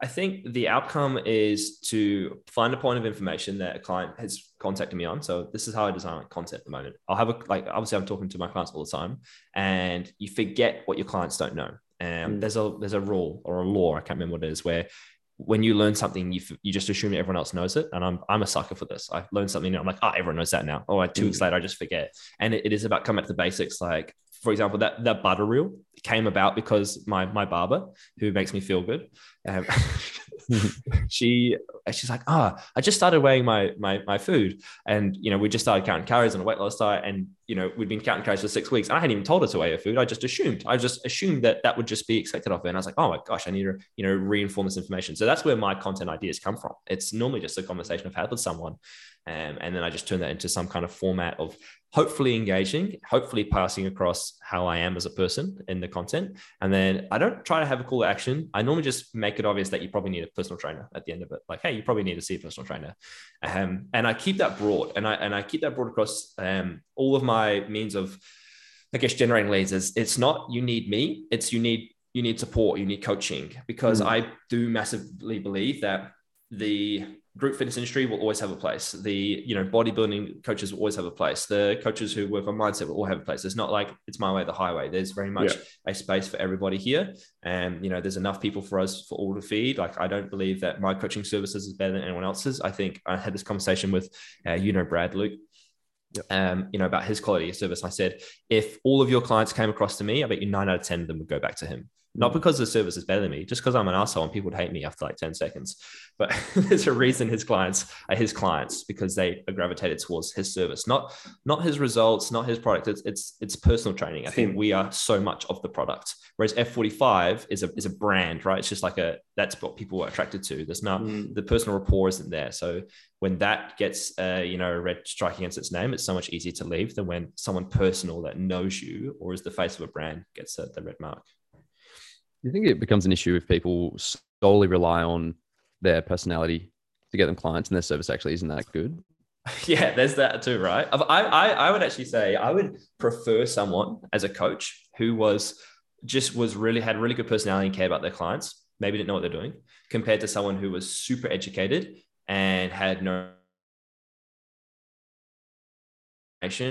Speaker 1: I think the outcome is to find a point of information that a client has contacted me on. So this is how I design content at the moment. I'll have a like obviously I'm talking to my clients all the time, and you forget what your clients don't know. And mm. There's a there's a rule or a law I can't remember what it is where when you learn something, you you just assume everyone else knows it, and I'm I'm a sucker for this. I learned something, I'm like, oh, everyone knows that now. Oh, two mm. weeks later, I just forget. And it, it is about coming back to the basics. Like, for example, that that butter reel came about because my my barber, who makes me feel good, um, she she's like, ah, oh, I just started weighing my my my food, and you know, we just started counting calories on a weight loss diet, and you know, we'd been counting calories for six weeks, and I hadn't even told her to weigh her food. I just assumed, I just assumed that that would just be expected of her, and I was like, oh my gosh, I need to you know reinform this information. So that's where my content ideas come from. It's normally just a conversation I've had with someone, um, and then I just turn that into some kind of format of hopefully engaging, hopefully passing across how I am as a person in the content. And then I don't try to have a call to action. I normally just make it obvious that you probably need a personal trainer at the end of it. Like, hey, you probably need to see a personal trainer. Um, and I keep that broad and I and I keep that broad across um, all of my means of, I guess, generating leads. Is it's not you need me, it's you need you need support, you need coaching because mm. I do massively believe that the group fitness industry will always have a place. The you know bodybuilding coaches will always have a place. The coaches who work on mindset will all have a place. It's not like it's my way, the highway. There's very much yeah. a space for everybody here, and you know there's enough people for us for all to feed. Like I don't believe that my coaching services is better than anyone else's. I think I had this conversation with uh, you know Brad Luke. Yep. Um, you know about his quality of service. I said, if all of your clients came across to me, I bet you nine out of ten of them would go back to him not because the service is better than me, just because I'm an asshole and people would hate me after like 10 seconds. But there's a reason his clients are his clients because they are gravitated towards his service, not not his results, not his product. It's it's it's personal training. I think we are so much of the product. Whereas F45 is a is a brand, right? It's just like a that's what people are attracted to. There's not mm. the personal rapport isn't there. So when that gets uh, you know a red strike against its name, it's so much easier to leave than when someone personal that knows you or is the face of a brand gets a, the red mark.
Speaker 2: You think it becomes an issue if people solely rely on their personality to get them clients and their service actually isn't that good?
Speaker 1: Yeah, there's that too, right? I, I, I would actually say I would prefer someone as a coach who was just was really had really good personality and cared about their clients, maybe didn't know what they're doing, compared to someone who was super educated and had no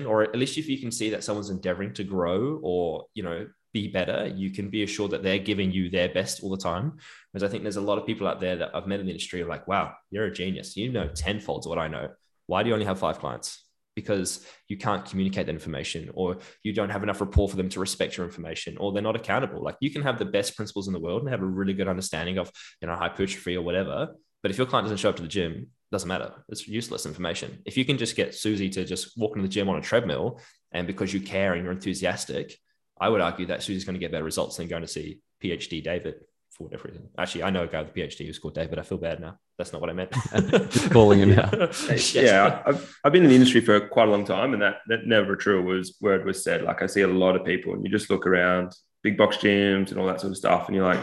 Speaker 1: or at least if you can see that someone's endeavoring to grow or you know be better, you can be assured that they're giving you their best all the time. Because I think there's a lot of people out there that I've met in the industry are like, wow, you're a genius. You know tenfold what I know. Why do you only have five clients? Because you can't communicate that information, or you don't have enough rapport for them to respect your information, or they're not accountable. Like you can have the best principles in the world and have a really good understanding of, you know, hypertrophy or whatever. But if your client doesn't show up to the gym, doesn't matter. It's useless information. If you can just get Susie to just walk into the gym on a treadmill, and because you care and you're enthusiastic, I would argue that Susie's going to get better results than going to see PhD David afford everything. Actually, I know a guy with a PhD who's called David. I feel bad now. That's not what I meant.
Speaker 2: Just calling him out.
Speaker 3: yeah, I've, I've been in the industry for quite a long time, and that that never true was word was said. Like I see a lot of people, and you just look around big box gyms and all that sort of stuff, and you're like,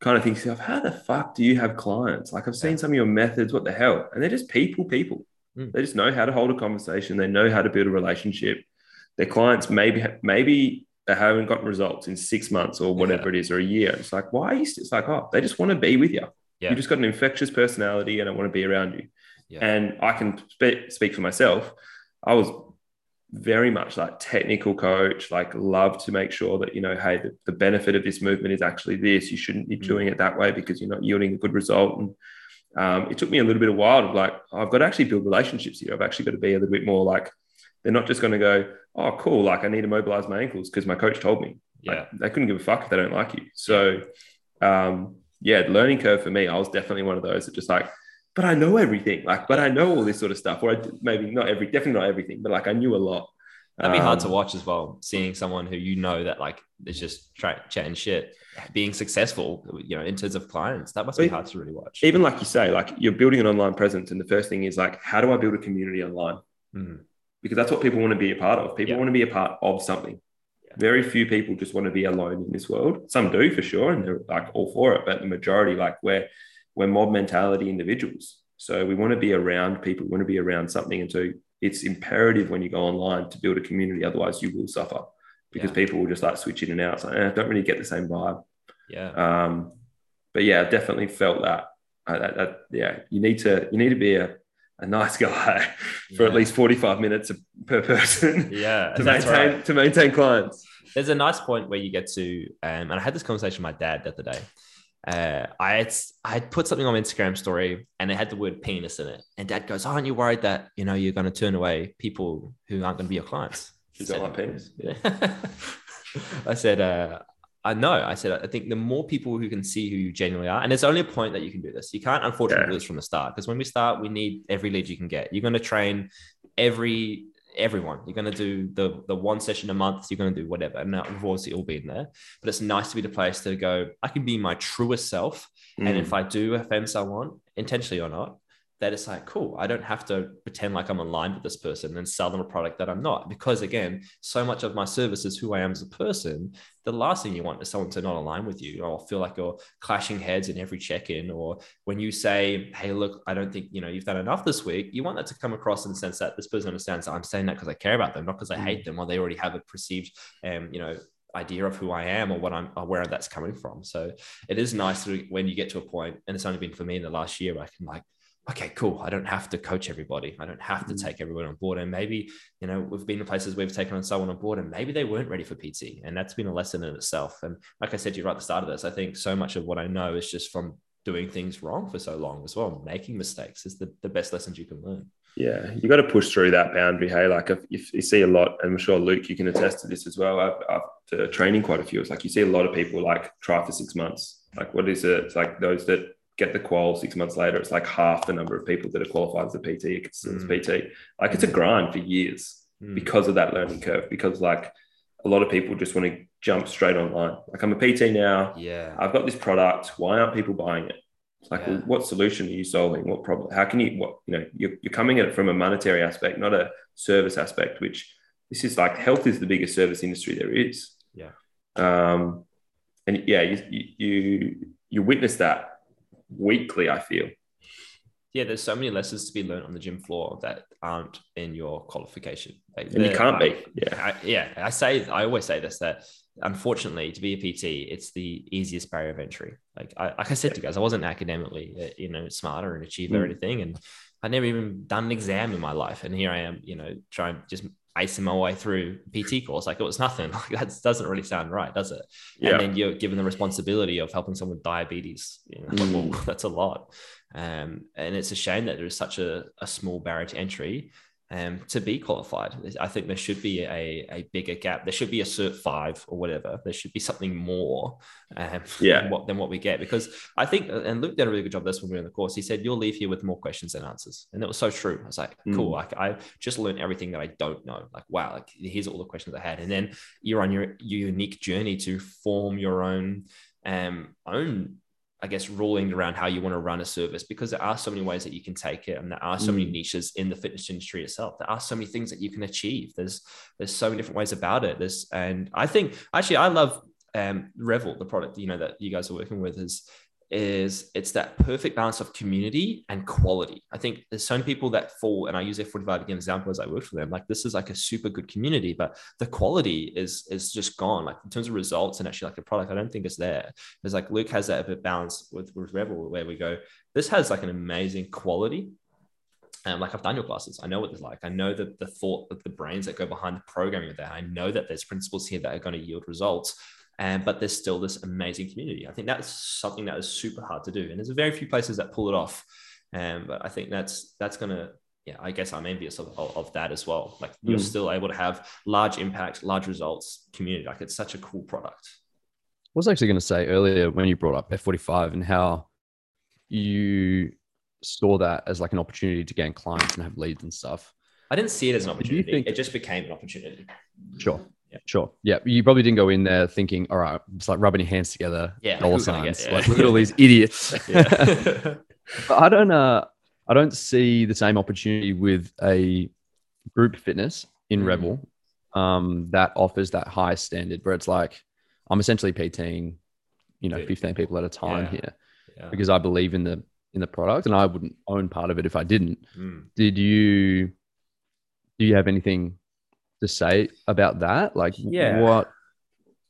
Speaker 3: kind of think to yourself, how the fuck do you have clients? Like I've seen
Speaker 1: Yeah.
Speaker 3: some of your methods. What the hell? And they're just people, people.
Speaker 1: Mm.
Speaker 3: They just know how to hold a conversation. They know how to build a relationship. Their clients maybe maybe they haven't gotten results in six months or whatever it is or a year. It's like why are you? It's like oh, they just want to be with you.
Speaker 1: Yeah.
Speaker 3: You just got an infectious personality, and I want to be around you.
Speaker 1: Yeah.
Speaker 3: And I can spe- speak for myself. I was very much like technical coach, like love to make sure that, you know, hey, the, the benefit of this movement is actually this. You shouldn't be
Speaker 1: Mm.
Speaker 3: doing it that way because you're not yielding a good result. And um, it took me a little bit of while of like, I've got to actually build relationships here. I've actually got to be a little bit more like, they're not just going to go, oh, cool. Like I need to mobilize my ankles because my coach told me.
Speaker 1: yeah.
Speaker 3: Like, they couldn't give a fuck if they don't like you. So, um, yeah, the learning curve for me, I was definitely one of those that just like, but I know everything. Like, but I know all this sort of stuff. Or I, maybe not every, definitely not everything, but like I knew a lot.
Speaker 1: That'd be hard to
Speaker 3: Um,
Speaker 1: watch as well. Seeing someone who you know that like is just try, chatting shit, being successful, you know, in terms of clients, that must be hard to really watch.
Speaker 3: Even like you say, like you're building an online presence, and the first thing is like, how do I build a community online?
Speaker 1: Mm.
Speaker 3: Because that's what people want to be a part of. People
Speaker 1: Yeah.
Speaker 3: want to be a part of something.
Speaker 1: Yeah.
Speaker 3: Very few people just want to be alone in this world. Some do for sure, and they're like all for it. But the majority, like we're we're mob mentality individuals. So we want to be around people. We want to be around something, and so it's imperative when you go online to build a community. Otherwise, you will suffer because
Speaker 1: Yeah.
Speaker 3: people will just like switch in and out. It's like, eh, don't really get the same vibe.
Speaker 1: Yeah.
Speaker 3: Um, but yeah, I definitely felt that. Uh, that, that. Yeah, you need to you need to be a, a nice guy for at least forty five minutes per person
Speaker 1: Yeah.
Speaker 3: to maintain
Speaker 1: right.
Speaker 3: to maintain clients.
Speaker 1: There's a nice point where you get to, um, and I had this conversation with my dad the other day. Uh, I had I had put something on my Instagram story and it had the word penis in it, and Dad goes, "Aren't you worried that you know you're going to turn away people who aren't going to be your clients?"
Speaker 3: You don't like penis.
Speaker 1: Yeah. I said, uh, I know. I said, I think the more people who can see who you genuinely are, and there's only a point that you can do this. You can't, unfortunately,
Speaker 3: Yeah.
Speaker 1: do this from the start because when we start, we need every lead you can get. You're going to train every everyone. You're going to do the the one session a month. You're going to do whatever. And now we've obviously all been there, but it's nice to be the place to go. I can be my truest self, and
Speaker 3: Mm.
Speaker 1: if I do offend someone, intentionally or not, that it's like, cool, I don't have to pretend like I'm aligned with this person and sell them a product that I'm not. Because again, so much of my service is who I am as a person. The last thing you want is someone to not align with you or feel like you're clashing heads in every check-in. Or when you say, hey, look, I don't think, you know, you've done enough this week, you want that to come across in the sense that this person understands that I'm saying that because I care about them, not because I hate them or they already have a perceived um, you know, idea of who I am or what I'm or where that's coming from. So it is nice to, when you get to a point, and it's only been for me in the last year, I can like, okay, cool. I don't have to coach everybody. I don't have to
Speaker 3: Mm.
Speaker 1: take everyone on board. And maybe, you know, we've been in places we've taken on someone on board and maybe they weren't ready for PT. And that's been a lesson in itself. And like I said to you right at the start of this, I think so much of what I know is just from doing things wrong for so long as well. Making mistakes is the, the best lessons you can learn.
Speaker 3: Yeah, you got to push through that boundary. Hey, like if, if you see a lot, and I'm sure Luke, you can attest to this as well. I've, I've training quite a few. It's like you see a lot of people like try for six months. Like, what is it? It's like those that get the qual six months later. It's like half the number of people that are qualified as a PT. As
Speaker 1: Mm.
Speaker 3: PT, like it's a grind for years
Speaker 1: Mm.
Speaker 3: because of that learning curve. Because like a lot of people just want to jump straight online. Like I'm a PT now.
Speaker 1: Yeah.
Speaker 3: I've got this product. Why aren't people buying it? It's like,
Speaker 1: Yeah.
Speaker 3: well, what solution are you solving? What problem? How can you, what, you know, you're, you're coming at it from a monetary aspect, not a service aspect, which this is like health is the biggest service industry there is.
Speaker 1: Yeah.
Speaker 3: Um, and yeah, you, you, you, you witness that weekly, I feel.
Speaker 1: yeah, there's so many lessons to be learned on the gym floor that aren't in your qualification. Like,
Speaker 3: And you can't be. Yeah.
Speaker 1: I, yeah, I say, I always say this that unfortunately, to be a PT, it's the easiest barrier of entry. Like I, like I said to you guys, I wasn't academically, uh, you know, smarter and achiever or
Speaker 3: Mm.
Speaker 1: anything, and I'd never even done an exam in my life, and here I am, you know, trying just acing my way through PT course. Like it was nothing. Like that doesn't really sound right, does it?
Speaker 3: Yeah.
Speaker 1: and then you're given the responsibility of helping someone with diabetes. You know,
Speaker 3: Mm.
Speaker 1: well, that's a lot. Um, and it's a shame that there is such a, a small barrier to entry um, to be qualified. I think there should be a, a bigger gap. There should be a cert five or whatever. There should be something more um,
Speaker 3: Yeah.
Speaker 1: than, what, than what we get. Because I think, and Luke did a really good job of this when we were in the course. He said, You'll leave here with more questions than answers. And it was so true. I was like, Cool.
Speaker 3: Mm.
Speaker 1: Like, I just learned everything that I don't know. Like, wow, like here's all the questions I had. And then you're on your, your unique journey to form your own um, own I guess, ruling around how you want to run a service because there are so many ways that you can take it, and there are so mm. many niches in the fitness industry itself. There are so many things that you can achieve. There's there's so many different ways about it. There's and I think actually I love um, Revel, the product you know that you guys are working with, is is it's that perfect balance of community and quality. I think there's some people that fall, and I use F45 again example as I work for them. Like this is like a super good community, but the quality is is just gone. Like in terms of results and actually like the product, I don't think it's there. It's like Luke has that a bit balance with, with Rebel where we go, this has like an amazing quality. And like I've done your classes, I know what it's like. I know that the thought of the brains that go behind the programming of that. I know that there's principles here that are going to yield results and but there's still this amazing community. I think that's something that is super hard to do, and there's a very few places that pull it off. Um, but I think that's that's gonna yeah, I guess I'm envious of, of, of that as well. Like you're mm. still able to have large impact, large results, community. Like it's such a cool product.
Speaker 2: I was actually going to say earlier when you brought up F45 and how you saw that as like an opportunity to gain clients and have leads and stuff.
Speaker 1: I didn't see it as an opportunity. Think- it just became an opportunity.
Speaker 2: Sure. Yeah. Sure. Yeah. You probably didn't go in there thinking, all right, it's like rubbing your hands together.
Speaker 1: Yeah.
Speaker 2: Dollar signs. Get, yeah. Like look at all these idiots. I don't uh I don't see the same opportunity with a group fitness in mm. Revel um, that offers that high standard where it's like I'm essentially PTing, you know, 15 people at a time yeah. here yeah. because I believe in the in the product and I wouldn't own part of it if I didn't. Mm. Did you do you have anything to say about that? Like, yeah. what?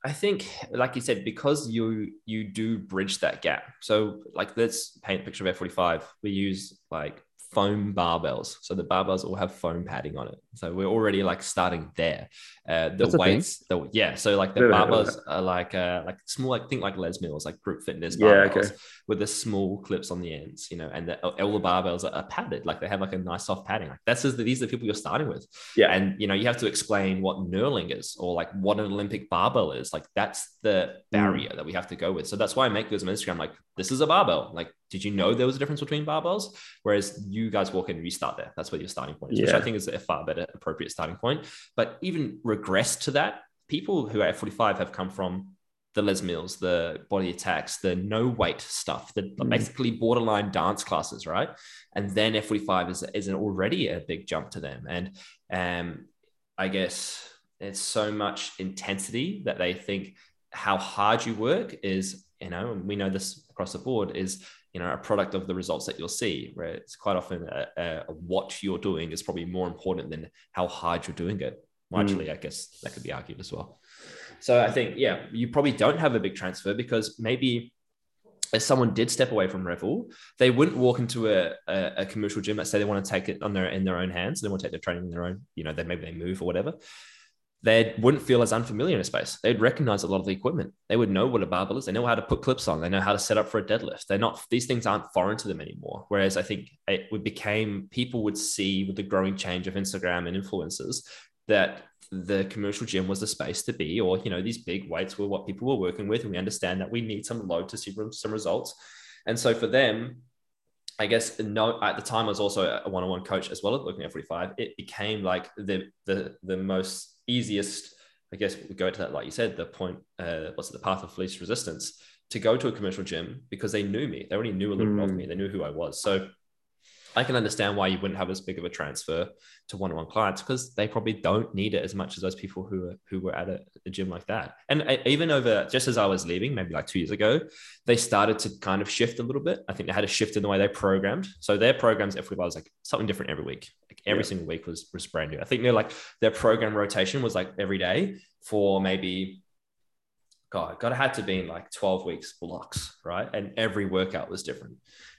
Speaker 1: I think, like you said, because you you do bridge that gap. So, like, let's paint a picture of F45. We use like foam barbells. So the barbells all have foam padding on it. So we're already like starting there. Uh, the That's weights, the, yeah. So like the barbells are like uh, like small, like think like Les Mills, like group fitness barbells yeah, okay. With the small clips on the ends, you know, and the, all the barbells are, are, padded, like they have like a nice soft padding. Like that's just the, these are the people you're starting with.
Speaker 3: Yeah.
Speaker 1: And you know, you have to explain what knurling is or like what an Olympic barbell is. Like that's the mm. barrier mm. that we have to go with. So that's why I make those on Instagram. Like this is a barbell. Like, did you know there was a difference between barbells? Whereas you guys walk in and you start there. That's where your starting point is, yeah. which I think is a far better appropriate starting point. But even regress to that, people who are at 45 have come from the Les Mills, the body attacks, the no weight stuff, the mm. basically borderline dance classes, right? And then F45 is, is already a big jump to them. And um, I guess it's so much intensity that they think how hard you work is, you know, and we know this across the board is you know a product of the results that you'll see where it's quite often a, a, what you're doing is probably more important than how hard you're doing it well, hmm. actually mm. i guess that could be argued as well so i think yeah you probably don't have a big transfer because maybe if someone did step away from Revel, they wouldn't walk into a, a, a commercial gym. Let's say they want to take it on their in their own hands. They want to take their training in their own, you know, then maybe they move or whatever they wouldn't feel as unfamiliar in a space. They'd recognize a lot of the equipment. They would know what a barbell is. They know how to put clips on. They know how to set up for a deadlift. They're not, these things aren't foreign to them anymore. Whereas I think it would became, people would see with the growing change of Instagram and influencers that the commercial gym was the space to be, or, you know, these big weights were what people were working with. And we understand that we need some load to see some results. And so for them, I guess no, at the time I was also a one-on-one coach as well as looking at 45. It became like the the the most easiest, I guess we go to that, like you said, the point, uh, what's it, the path of least resistance to go to a commercial gym because they knew me. They already knew a little mm. bit of me. They knew who I was. So I can understand why you wouldn't have as big of a transfer to one-on-one clients because they probably don't need it as much as those people who are who were at a, a, gym like that. And I, even over just as I was leaving, maybe like two years ago, they started to kind of shift a little bit. I think they had a shift in the way they programmed. So their programs every was like something different every week. Like every yeah. single week was was brand new. I think they're like their program rotation was like every day for maybe God, God, it had to be in like 12 weeks blocks, right? And every workout was different.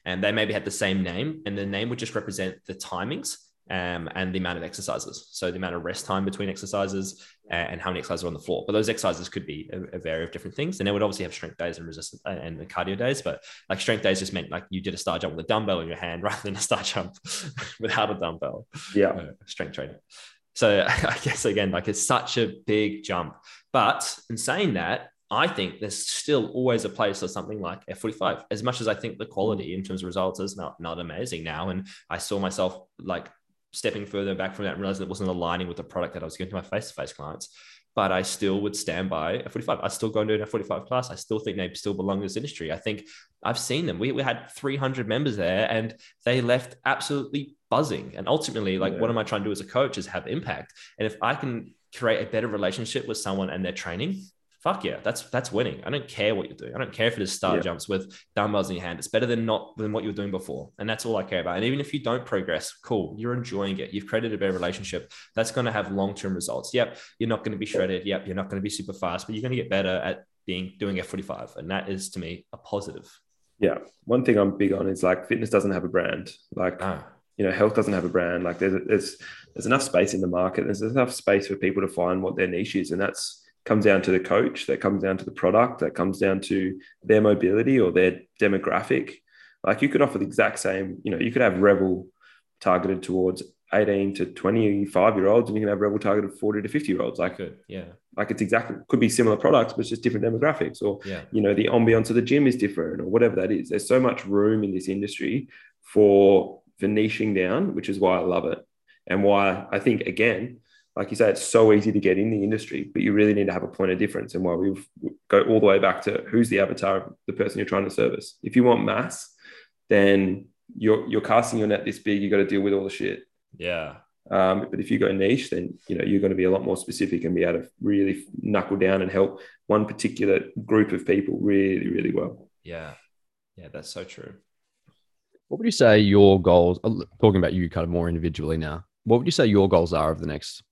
Speaker 1: And they maybe had the same name, and the name would just represent the timings um, and the amount of exercises. So the amount of rest time between exercises and how many exercises are on the floor. But those exercises could be a, a variety of different things. And they would obviously have strength days and resistance uh, and the cardio days. But like strength days just meant like you did a star jump with a dumbbell in your hand rather than a star jump without a dumbbell.
Speaker 3: Yeah. Uh,
Speaker 1: strength training. So I guess again, like it's such a big jump. But in saying that, I think there's still always a place for something like F45. As much as I think the quality in terms of results is not not amazing now, and I saw myself like stepping further back from that and realizing it wasn't aligning with the product that I was giving to my face to face clients. but I still would stand by F45. I still go and do an F45 class. I still think they still belong in this industry. I think I've seen them. We, we had 300 members there and they left absolutely buzzing. And ultimately, like, yeah. what am I trying to do as a coach is have impact. And if I can create a better relationship with someone and their training, fuck yeah, that's that's winning. I don't care what you're doing. I don't care if it is star yeah. jumps with dumbbells in your hand. It's better than not than what you were doing before, and that's all I care about. And even if you don't progress, cool, you're enjoying it. You've created a better relationship. That's going to have long term results. Yep, you're not going to be shredded. Yep, you're not going to be super fast, but you're going to get better at being doing F45, and that is to me a positive.
Speaker 3: Yeah, one thing I'm big on is like fitness doesn't have a brand. Like. Ah you know, health doesn't have a brand. Like there's there's there's enough space in the market. There's enough space for people to find what their niche is, and that's comes down to the coach, that comes down to the product, that comes down to their mobility or their demographic. Like you could offer the exact same, you know, you could have Rebel targeted towards 18 to 25 year olds, and you can have Rebel targeted 40 to 50 year olds. Like,
Speaker 1: could, yeah.
Speaker 3: Like it's exactly could be similar products, but it's just different demographics, or
Speaker 1: yeah.
Speaker 3: you know, the ambiance of the gym is different, or whatever that is. There's so much room in this industry for for niching down, which is why I love it. And why I think again, like you say, it's so easy to get in the industry, but you really need to have a point of difference. And why we go all the way back to who's the avatar of the person you're trying to service. If you want mass, then you're you're casting your net this big. You got to deal with all the shit.
Speaker 1: Yeah.
Speaker 3: Um, but if you go niche, then you know you're going to be a lot more specific and be able to really knuckle down and help one particular group of people really, really well.
Speaker 1: Yeah, yeah, that's so true.
Speaker 2: What would you say your goals? Uh, talking about you kind of more individually now. What would you say your goals are over the next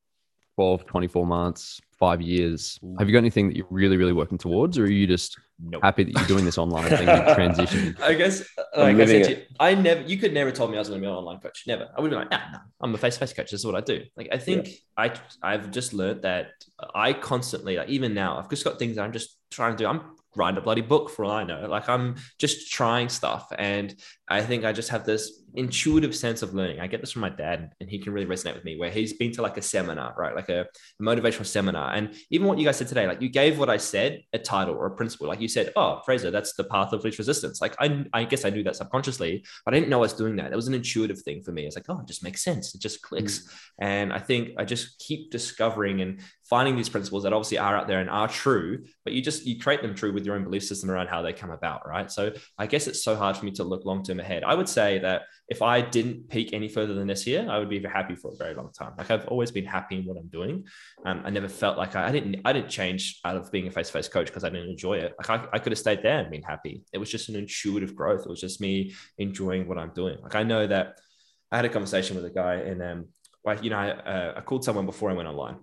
Speaker 2: 12, 24 months, five years? Have you got anything that you're really, really working towards, or are you just nope. happy that you're doing this online thing, you transition?
Speaker 1: I guess, uh, like I said, you, I never, you could never told me I was going to be an online coach. Never. I would be like, nah, nah, I'm a face-to-face coach. This is what I do. Like, I think yeah. I, I've just learned that I constantly, like, even now, I've just got things that I'm just trying to do. I'm writing a bloody book for all I know. Like, I'm just trying stuff, and I think I just have this intuitive sense of learning. I get this from my dad, and he can really resonate with me. Where he's been to like a seminar, right, like a, a, motivational seminar, and even what you guys said today, like you gave what I said a title or a principle. Like you said, "Oh, Frazer, that's the path of least resistance." Like I, I guess I knew that subconsciously, but I didn't know I was doing that. It was an intuitive thing for me. It's like, oh, it just makes sense. It just clicks, mm. and I think I just keep discovering and finding these principles that obviously are out there and are true, but you just you create them true with your own belief system around how they come about, right? So I guess it's so hard for me to look long term ahead. I would say that if I didn't peak any further than this year, I would be happy for a very long time. Like I've always been happy in what I'm doing. Um, I never felt like I, I, didn't I didn't change out of being a face to face coach because I didn't enjoy it. Like I, I could have stayed there and been happy. It was just an intuitive growth. It was just me enjoying what I'm doing. Like I know that I had a conversation with a guy and um, like you know I, uh, I called someone before I went online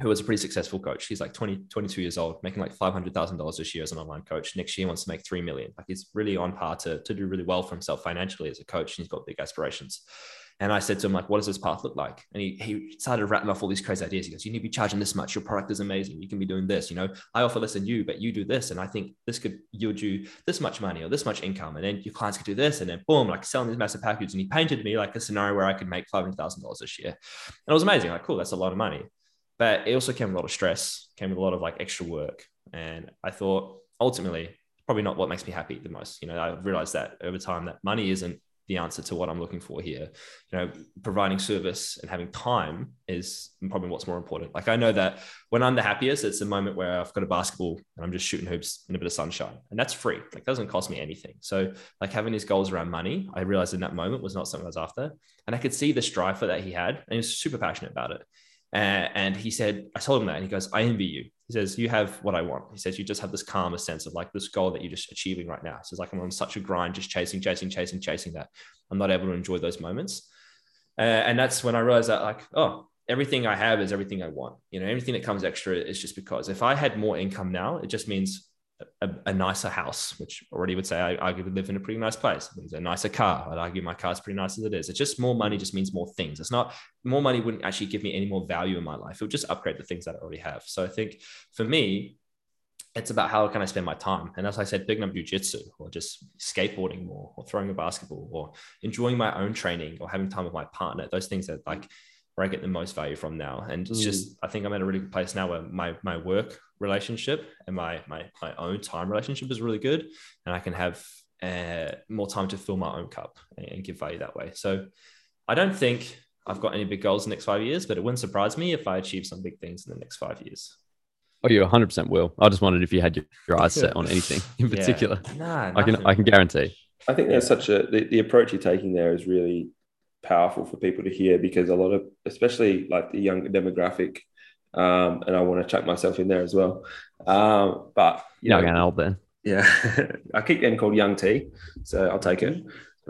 Speaker 1: who was a pretty successful coach. He's like 20, 22 years old, making like $500,000 this year as an online coach. Next year, wants to make 3 million. Like he's really on par to, to do really well for himself financially as a coach. And he's got big aspirations. And I said to him, like, what does this path look like? And he, he started rattling off all these crazy ideas. He goes, you need to be charging this much. Your product is amazing. You can be doing this. You know, I offer less than you, but you do this. And I think this could yield you this much money or this much income. And then your clients could do this. And then boom, like selling these massive packages. And he painted me like a scenario where I could make $500,000 this year. And it was amazing. Like, cool, that's a lot of money. But it also came with a lot of stress, came with a lot of like extra work. And I thought ultimately, probably not what makes me happy the most. You know, I realized that over time that money isn't the answer to what I'm looking for here. You know, providing service and having time is probably what's more important. Like I know that when I'm the happiest, it's a moment where I've got a basketball and I'm just shooting hoops in a bit of sunshine, and that's free. Like doesn't cost me anything. So like having these goals around money, I realized in that moment was not something I was after, and I could see the strive for that he had, and he was super passionate about it. Uh, and he said, I told him that, and he goes, I envy you. He says, You have what I want. He says, You just have this calmer sense of like this goal that you're just achieving right now. He says, like, I'm on such a grind, just chasing, chasing, chasing, chasing that. I'm not able to enjoy those moments. Uh, and that's when I realized that, like, oh, everything I have is everything I want. You know, anything that comes extra is just because if I had more income now, it just means a, a, nicer house, which already would say I arguably live in a pretty nice place. It's a nicer car. I'd argue my car is pretty nice as it is. It's just more money just means more things. It's not more money wouldn't actually give me any more value in my life. It would just upgrade the things that I already have. So I think for me, it's about how can I spend my time. And as I said, picking up jujitsu or just skateboarding more or throwing a basketball or enjoying my own training or having time with my partner, those things that like where I get the most value from now. And it's mm. just, I think I'm at a really good place now where my my work relationship and my my my own time relationship is really good, and I can have uh, more time to fill my own cup and, and give value that way. So I don't think I've got any big goals in the next five years, but it wouldn't surprise me if I achieve some big things in the next five years.
Speaker 2: Oh, you 100 percent will. I just wondered if you had your, your eyes set on anything in
Speaker 1: Yeah.
Speaker 2: particular.
Speaker 1: Nah,
Speaker 2: I can. I can guarantee.
Speaker 3: I think there's such a the, the approach you're taking there is really powerful for people to hear because a lot of especially like the younger demographic um, and I want to chuck myself in there as well. Um, but you
Speaker 2: You're not
Speaker 3: know,
Speaker 2: getting old then.
Speaker 3: yeah, I keep getting called Young T, so I'll take it.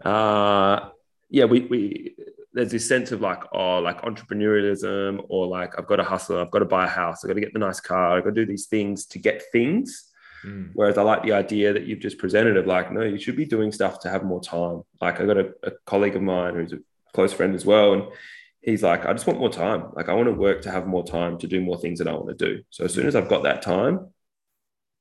Speaker 3: Uh, yeah, we we there's this sense of like oh like entrepreneurialism or like I've got to hustle, I've got to buy a house, I've got to get the nice car, I've got to do these things to get things.
Speaker 1: Mm.
Speaker 3: Whereas I like the idea that you've just presented of like, no, you should be doing stuff to have more time. Like I got a, a colleague of mine who's a close friend as well. And he's like, I just want more time. Like I want to work to have more time to do more things that I want to do. So as soon as I've got that time,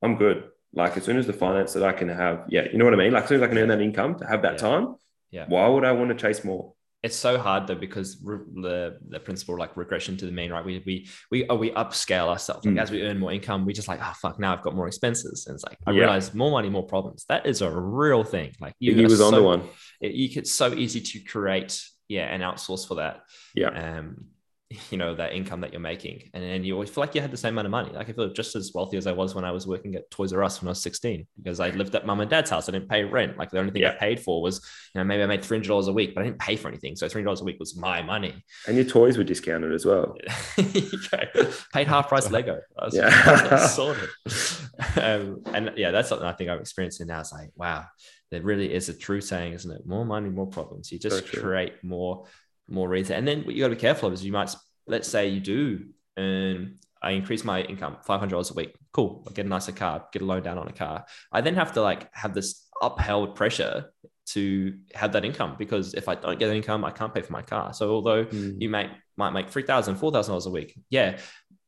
Speaker 3: I'm good. Like as soon as the finance that I can have, yeah, you know what I mean? Like as soon as I can earn that income to have that
Speaker 1: Yeah.
Speaker 3: time,
Speaker 1: Yeah.
Speaker 3: why would I want to chase more?
Speaker 1: it's so hard though because re- the the principle like regression to the mean right we we we oh, we upscale ourselves like
Speaker 3: Mm.
Speaker 1: as we earn more income we just like oh fuck now I've got more expenses and it's like I
Speaker 3: Yeah.
Speaker 1: realize more money more problems that is a real thing like you
Speaker 3: was on the one.
Speaker 1: it, you it's so easy to create yeah and outsource for that
Speaker 3: Yeah.
Speaker 1: um you know that income that you're making. And then you always feel like you had the same amount of money. Like I feel just as wealthy as I was when I was working at Toys R Us when I was 16 because I lived at mum and dad's house. I didn't pay rent. Like the only thing I paid for was you know maybe I made $300 a week but I didn't pay for anything. So $300 a week was my money.
Speaker 3: And your toys were discounted as well.
Speaker 1: Okay. paid half price Lego. I was
Speaker 3: Yeah.
Speaker 1: sorted. Um, and yeah that's something I think I'm experiencing now. It's like wow there really is a true saying isn't it? More money more problems. You just
Speaker 3: So
Speaker 1: create more more reason. And then what you got to be careful of is you might let's say you do and I increase my income $500 a week. Cool. I'll get a nicer car get a loan down on a car. I then have to like have this upheld pressure to have that income because if I don't get an income I can't pay for my car. So although
Speaker 3: Mm.
Speaker 1: you may might make three thousand, four thousand dollars a week. Yeah,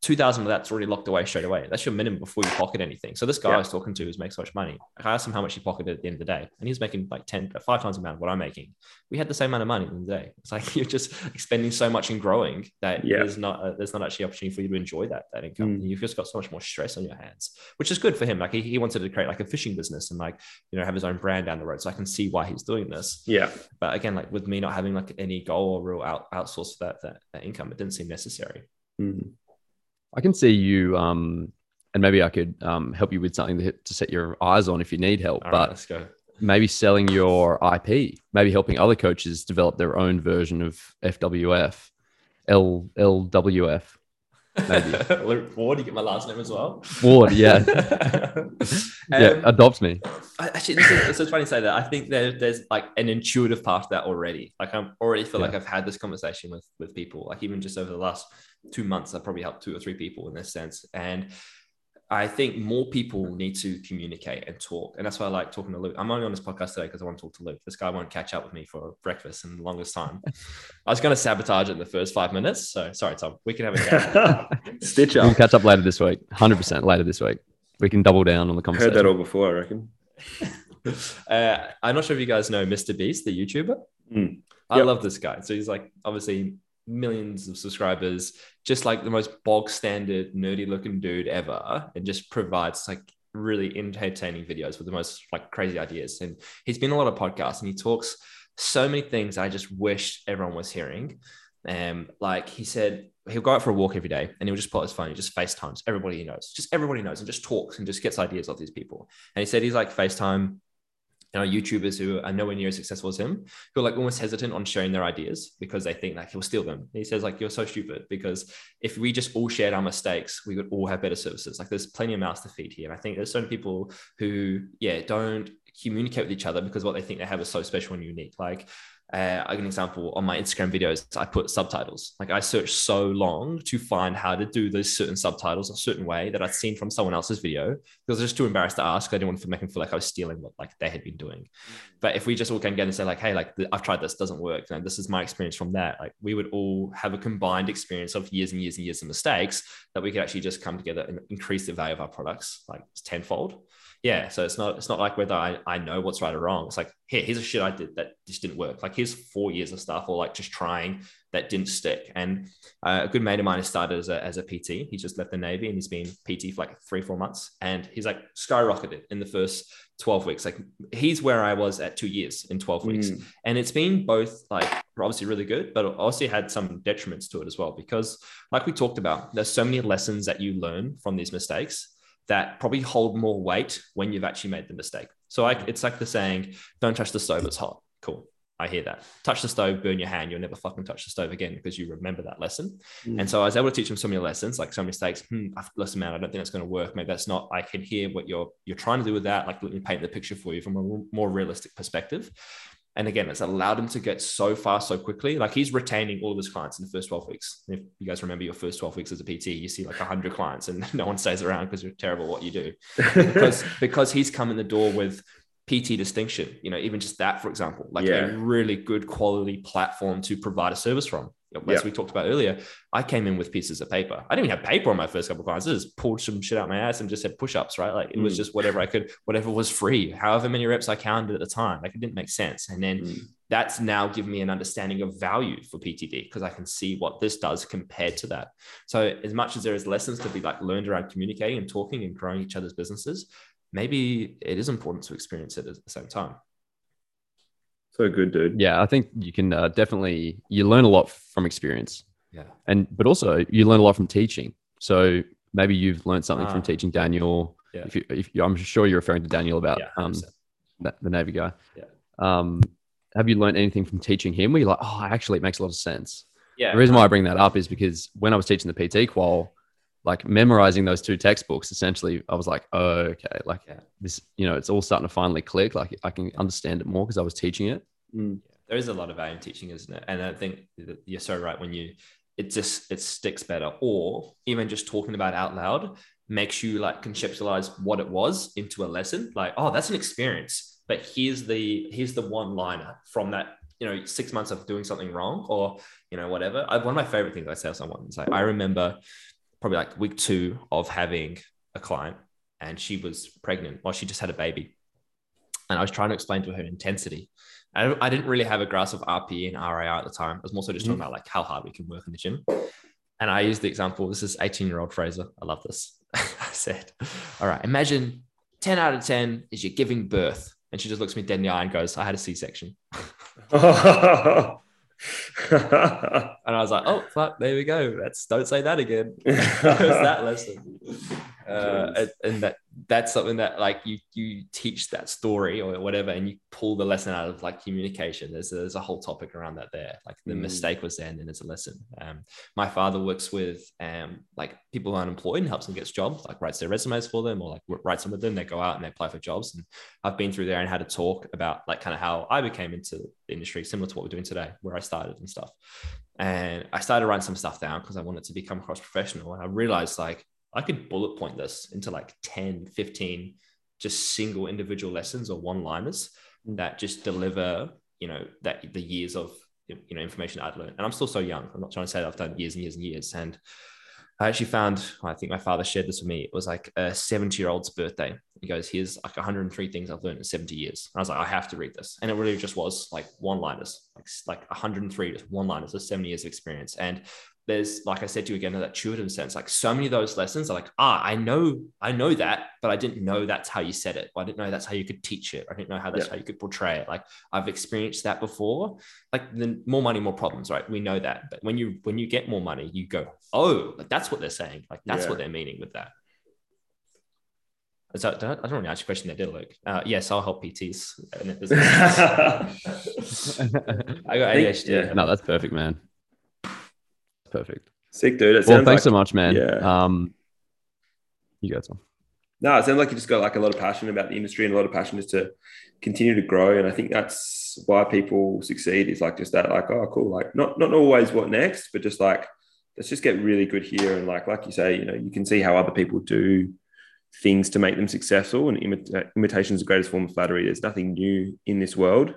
Speaker 1: two thousand of that's already locked away straight away. That's your minimum before you pocket anything. So this guy
Speaker 3: Yeah.
Speaker 1: I was talking to who's makes so much money. I asked him how much he pocketed at the end of the day, and he was making like ten, five times the amount of what I'm making. We had the same amount of money in the day. It's like you're just expending so much in growing that
Speaker 3: Yeah.
Speaker 1: there's not uh, there's not actually opportunity for you to enjoy that that income.
Speaker 3: Mm.
Speaker 1: You've just got so much more stress on your hands, which is good for him. Like he, he wanted to create like a fishing business and like you know have his own brand down the road. So I can see why he's doing this
Speaker 3: Yeah.
Speaker 1: but again like with me not having like any goal or real out, outsource for that, that that income it didn't seem necessary
Speaker 3: Mm.
Speaker 2: I can see you, um, and maybe I could um, help you with something to, to set your eyes on if you need help.
Speaker 1: All
Speaker 2: but
Speaker 1: right, let's go
Speaker 2: maybe selling your IP, maybe helping other coaches develop their own version of FWF, L LWF. Maybe.
Speaker 1: Luke Ward, you get my last name as well
Speaker 2: Ward, yeah, yeah,
Speaker 1: Um,
Speaker 2: adopt me.
Speaker 1: I- actually this is, it's so funny to say that i think there, there's like an intuitive path to that already like i'm already feel like i've had this conversation with with people like even just over the last two months i've probably helped two or three people in this sense and I think more people need to communicate and talk. And that's why I like talking to Luke. I'm only on this podcast today because I want to talk to Luke. This guy won't catch up with me for breakfast in the longest time. I was going to sabotage it in the first five minutes. So sorry, Tom. We can have a chat.
Speaker 3: Stitch
Speaker 2: We'll
Speaker 3: up.
Speaker 2: catch up later this week. Hundred percent later this week. We can double down on the conversation.
Speaker 3: Heard that all before, I reckon.
Speaker 1: uh, I'm not sure if you guys know Mr. Beast, the YouTuber.
Speaker 3: Mm.
Speaker 1: I
Speaker 3: Yep.
Speaker 1: love this guy. So he's like obviously millions of subscribers, just like the most bog standard nerdy looking dude ever, and just provides like really entertaining videos with the most like crazy ideas. And he's been a lot of podcasts and he talks so many things I just wish everyone was hearing. Um, like he said, he'll go out for a walk every day and he'll just pull out his phone, he just FaceTimes everybody he knows, just everybody knows, and just talks and just gets ideas off these people. And he said he's like FaceTime you YouTubers who are nowhere near as successful as him, who are like almost hesitant on sharing their ideas because they think like he'll steal them. He says like you're so stupid because if we just all shared our mistakes, we would all have better services. Like there's plenty of mouths to feed here. And I think there's certain people who yeah don't communicate with each other because what they think they have is so special and unique. Like uh, I give an example on my Instagram videos, I put subtitles. Like I searched so long to find how to do those certain subtitles a certain way that I'd seen from someone else's video because I was just too embarrassed to ask. I didn't want to make them feel like I was stealing what like they had been doing. But if we just all came together and say like, hey, like I've tried this, doesn't work. And this is my experience from that. Like we would all have a combined experience of years and years and years of mistakes that we could actually just come together and increase the value of our products like tenfold. Yeah, so it's not it's not like whether I, I know what's right or wrong. It's like, here, here's a shit I did that just didn't work. Like here's four years of stuff or like just trying that didn't stick. And uh, a good mate of mine has started as a, as a PT. He just left the Navy and he's been PT for like three, four months. And he's like skyrocketed in the first 12 weeks. Like he's where I was at two years in 12 weeks.
Speaker 3: Mm.
Speaker 1: And it's been both like obviously really good, but also had some detriments to it as well. Because like we talked about, there's so many lessons that you learn from these mistakes that probably hold more weight when you've actually made the mistake. So like it's like the saying, don't touch the stove, it's hot. Cool. I hear that. Touch the stove, burn your hand. You'll never fucking touch the stove again because you remember that lesson.
Speaker 3: Mm.
Speaker 1: And so I was able to teach them so many lessons, like so many mistakes. Hmm, listen, man, I don't think that's going to work. Maybe that's not. I can hear what you're you're trying to do with that. Like let me paint the picture for you from a more realistic perspective. And again, it's allowed him to get so far so quickly. Like he's retaining all of his clients in the first 12 weeks. If you guys remember your first 12 weeks as a PT, you see like 100 clients and no one stays around because you're terrible at what you do. because because he's come in the door with PT distinction, you know, even just that, for example, like
Speaker 3: Yeah.
Speaker 1: a really good quality platform to provide a service from. As
Speaker 3: Yeah.
Speaker 1: we talked about earlier, I came in with pieces of paper. I didn't even have paper on my first couple of clients. I just pulled some shit out my ass and just said push-ups, right? Like it was
Speaker 3: Mm.
Speaker 1: just whatever I could, whatever was free, however many reps I counted at the time. Like it didn't make sense. And then
Speaker 3: Mm.
Speaker 1: that's now given me an understanding of value for PTD because I can see what this does compared to that. So as much as there is lessons to be like learned around communicating and talking and growing each other's businesses, maybe it is important to experience it at the same time.
Speaker 3: So good, dude.
Speaker 2: Yeah, I think you can uh, definitely you learn a lot from experience,
Speaker 1: Yeah.
Speaker 2: and but also you learn a lot from teaching. So maybe you've learned something
Speaker 1: Ah.
Speaker 2: from teaching Daniel.
Speaker 1: Yeah.
Speaker 2: If you, if you, I'm sure you're referring to Daniel about
Speaker 1: Yeah.
Speaker 2: um, that, the Navy guy.
Speaker 1: Yeah.
Speaker 2: Um, have you learned anything from teaching him? Where you're like, oh, actually, it makes a lot of sense.
Speaker 1: yeah.
Speaker 2: The reason why I bring that up is because when I was teaching the PT qual, like memorizing those two textbooks, essentially, I was like, oh, okay, like
Speaker 1: Yeah.
Speaker 2: this, you know, it's all starting to finally click. Like I can understand it more because I was teaching it.
Speaker 3: Mm.
Speaker 1: there is a lot of value in teaching, isn't it? And I think that you're so right when you it just it sticks better, or even just talking about it out loud makes you like conceptualize what it was into a lesson. Like, oh, that's an experience, but here's the here's the one liner from that you know six months of doing something wrong or you know whatever. I, one of my favorite things I say to someone is like I remember probably like week two of having a client and she was pregnant or she just had a baby and I was trying to explain to her intensity. I, I didn't really have a grasp of RPE and RIR at the time. I was more so just talking mm-hmm. about like how hard we can work in the gym. And I used the example. This is 18 year old Frazer. I love this. I said, All right, imagine 10 out of 10 is you're giving birth. And she just looks me dead in the eye and goes, I had a C section. And I was like, Oh, fuck, there we go. That's don't say that again. That lesson. Uh, and, that that's something that like you you teach that story or whatever and you pull the lesson out of like communication. There's there's a whole topic around that there. Like the
Speaker 3: Mm.
Speaker 1: mistake was there and then there's a lesson. Um my father works with um like people who are unemployed and helps them get jobs like writes their resumes for them or like writes them with them. They go out and they apply for jobs. And I've been through there and had a talk about like kind of how I became into the industry similar to what we're doing today where I started and stuff. And I started writing some stuff down because I wanted to become cross professional and I realized like I could bullet point this into like 10, 15 just single individual lessons or one liners mm. that just deliver, you know, that the years of, you know, information I'd learned. And I'm still so young. I'm not trying to say that I've done years and years and years. And I actually found, I think my father shared this with me. It was like a 70 year old's birthday. He goes, Here's like 103 things I've learned in 70 years. And I was like, I have to read this. And it really just was like one liners, like, like 103, just one liners of 70 years of experience. And there's like I said to you again, that intuitive sense, like so many of those lessons are like, ah, I know, I know that, but I didn't know that's how you said it. I didn't know that's how you could teach it. I didn't know how that's
Speaker 3: Yeah.
Speaker 1: how you could portray it. Like I've experienced that before. Like the more money, more problems, right? We know that. But when you when you get more money, you go, oh, like that's what they're saying. Like that's
Speaker 3: Yeah.
Speaker 1: what they're meaning with that. So, I don't, I don't really answer your question there, did I, Luke? Uh, yes, I'll help PTs. in their business. I got
Speaker 3: think-
Speaker 1: ADHD.
Speaker 3: yeah.
Speaker 2: no, that's perfect, man. Perfect.
Speaker 3: Sick, dude.
Speaker 2: Well, thanks
Speaker 3: like,
Speaker 2: so much, man.
Speaker 3: Yeah.
Speaker 2: Um, you Tom.
Speaker 3: No, it sounds like you just got like a lot of passion about the industry and a lot of passion just to continue to grow. And I think that's why people succeed is like just that, like, oh, cool. Like not not always what next, but just like let's just get really good here. And like like you say, you know, you can see how other people do things to make them successful. And imita- imitation is the greatest form of flattery. There's nothing new in this world,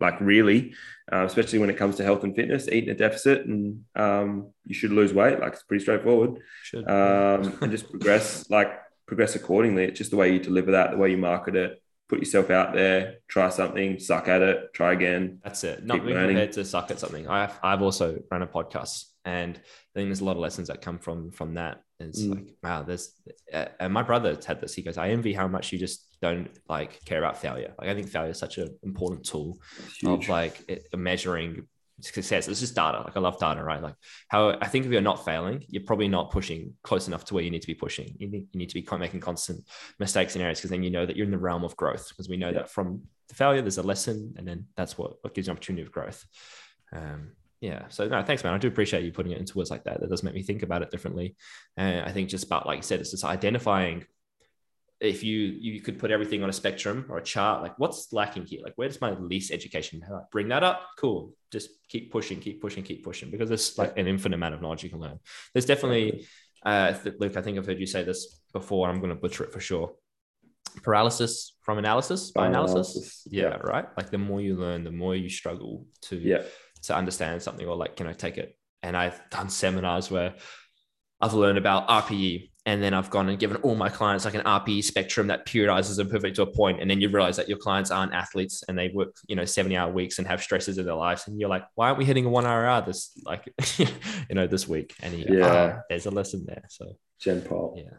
Speaker 3: like really, uh, especially when it comes to health and fitness. Eating a deficit and um, you should lose weight. Like it's pretty straightforward
Speaker 1: Should.
Speaker 3: um, and just progress. Like progress accordingly. It's just the way you deliver that, the way you market it, put yourself out there, try something, suck at it, try again.
Speaker 1: That's it. Not being prepared to suck at something. I've, I've also run a podcast and I think there's a lot of lessons that come from from that. It's mm. like, wow, there's uh, and my brother had this. He goes, I envy how much you just don't like care about failure. Like I think failure is such an important tool of like it, measuring success. It's just data. Like I love data, right? Like how I think if you're not failing, you're probably not pushing close enough to where you need to be pushing. You need, you need to be making constant mistakes and errors because then you know that you're in the realm of growth. Because we know yeah. that from the failure, there's a lesson, and then that's what, what gives you an opportunity of growth. Um, yeah. So no, thanks, man. I do appreciate you putting it into words like that. That does make me think about it differently. And I think just about like you said, it's just identifying if you you could put everything on a spectrum or a chart, like what's lacking here? Like where's my least education? Bring that up. Cool. Just keep pushing, keep pushing, keep pushing because there's like an infinite amount of knowledge you can learn. There's definitely, uh, Luke. I think I've heard you say this before. I'm going to butcher it for sure. Paralysis from analysis by analysis. analysis. Yeah, yeah, right. Like the more you learn, the more you struggle to
Speaker 3: yeah.
Speaker 1: To understand something or like, can I take it? And I've done seminars where I've learned about RPE and then I've gone and given all my clients like an RPE spectrum that periodizes them perfectly to a point. And then you realize that your clients aren't athletes and they work, you know, 70 hour weeks and have stresses in their lives. And you're like, why aren't we hitting a one hour this like, you know, this week? And he, yeah, oh, there's a lesson there. So
Speaker 3: Gen Pop.
Speaker 1: Yeah.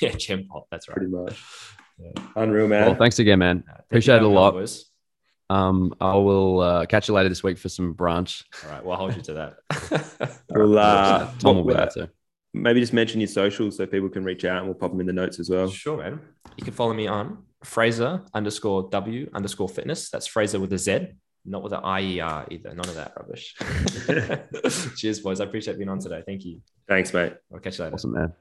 Speaker 1: Yeah. Gen Pop. That's right.
Speaker 3: Pretty much. Yeah. Unreal, man.
Speaker 2: Well, thanks again, man. Uh, Appreciate it a lot. Um, I will uh, catch you later this week for some brunch.
Speaker 1: All right. Well, I'll hold you to that.
Speaker 3: we'll, uh, Tom will be there too maybe just mention your socials so people can reach out and we'll pop them in the notes as well.
Speaker 1: Sure, man. You can follow me on Frazer underscore W underscore fitness. That's Frazer with a Z, not with an IER either. None of that rubbish. Cheers, boys. I appreciate being on today. Thank you.
Speaker 3: Thanks, mate.
Speaker 1: I'll catch you later.
Speaker 2: Awesome, man.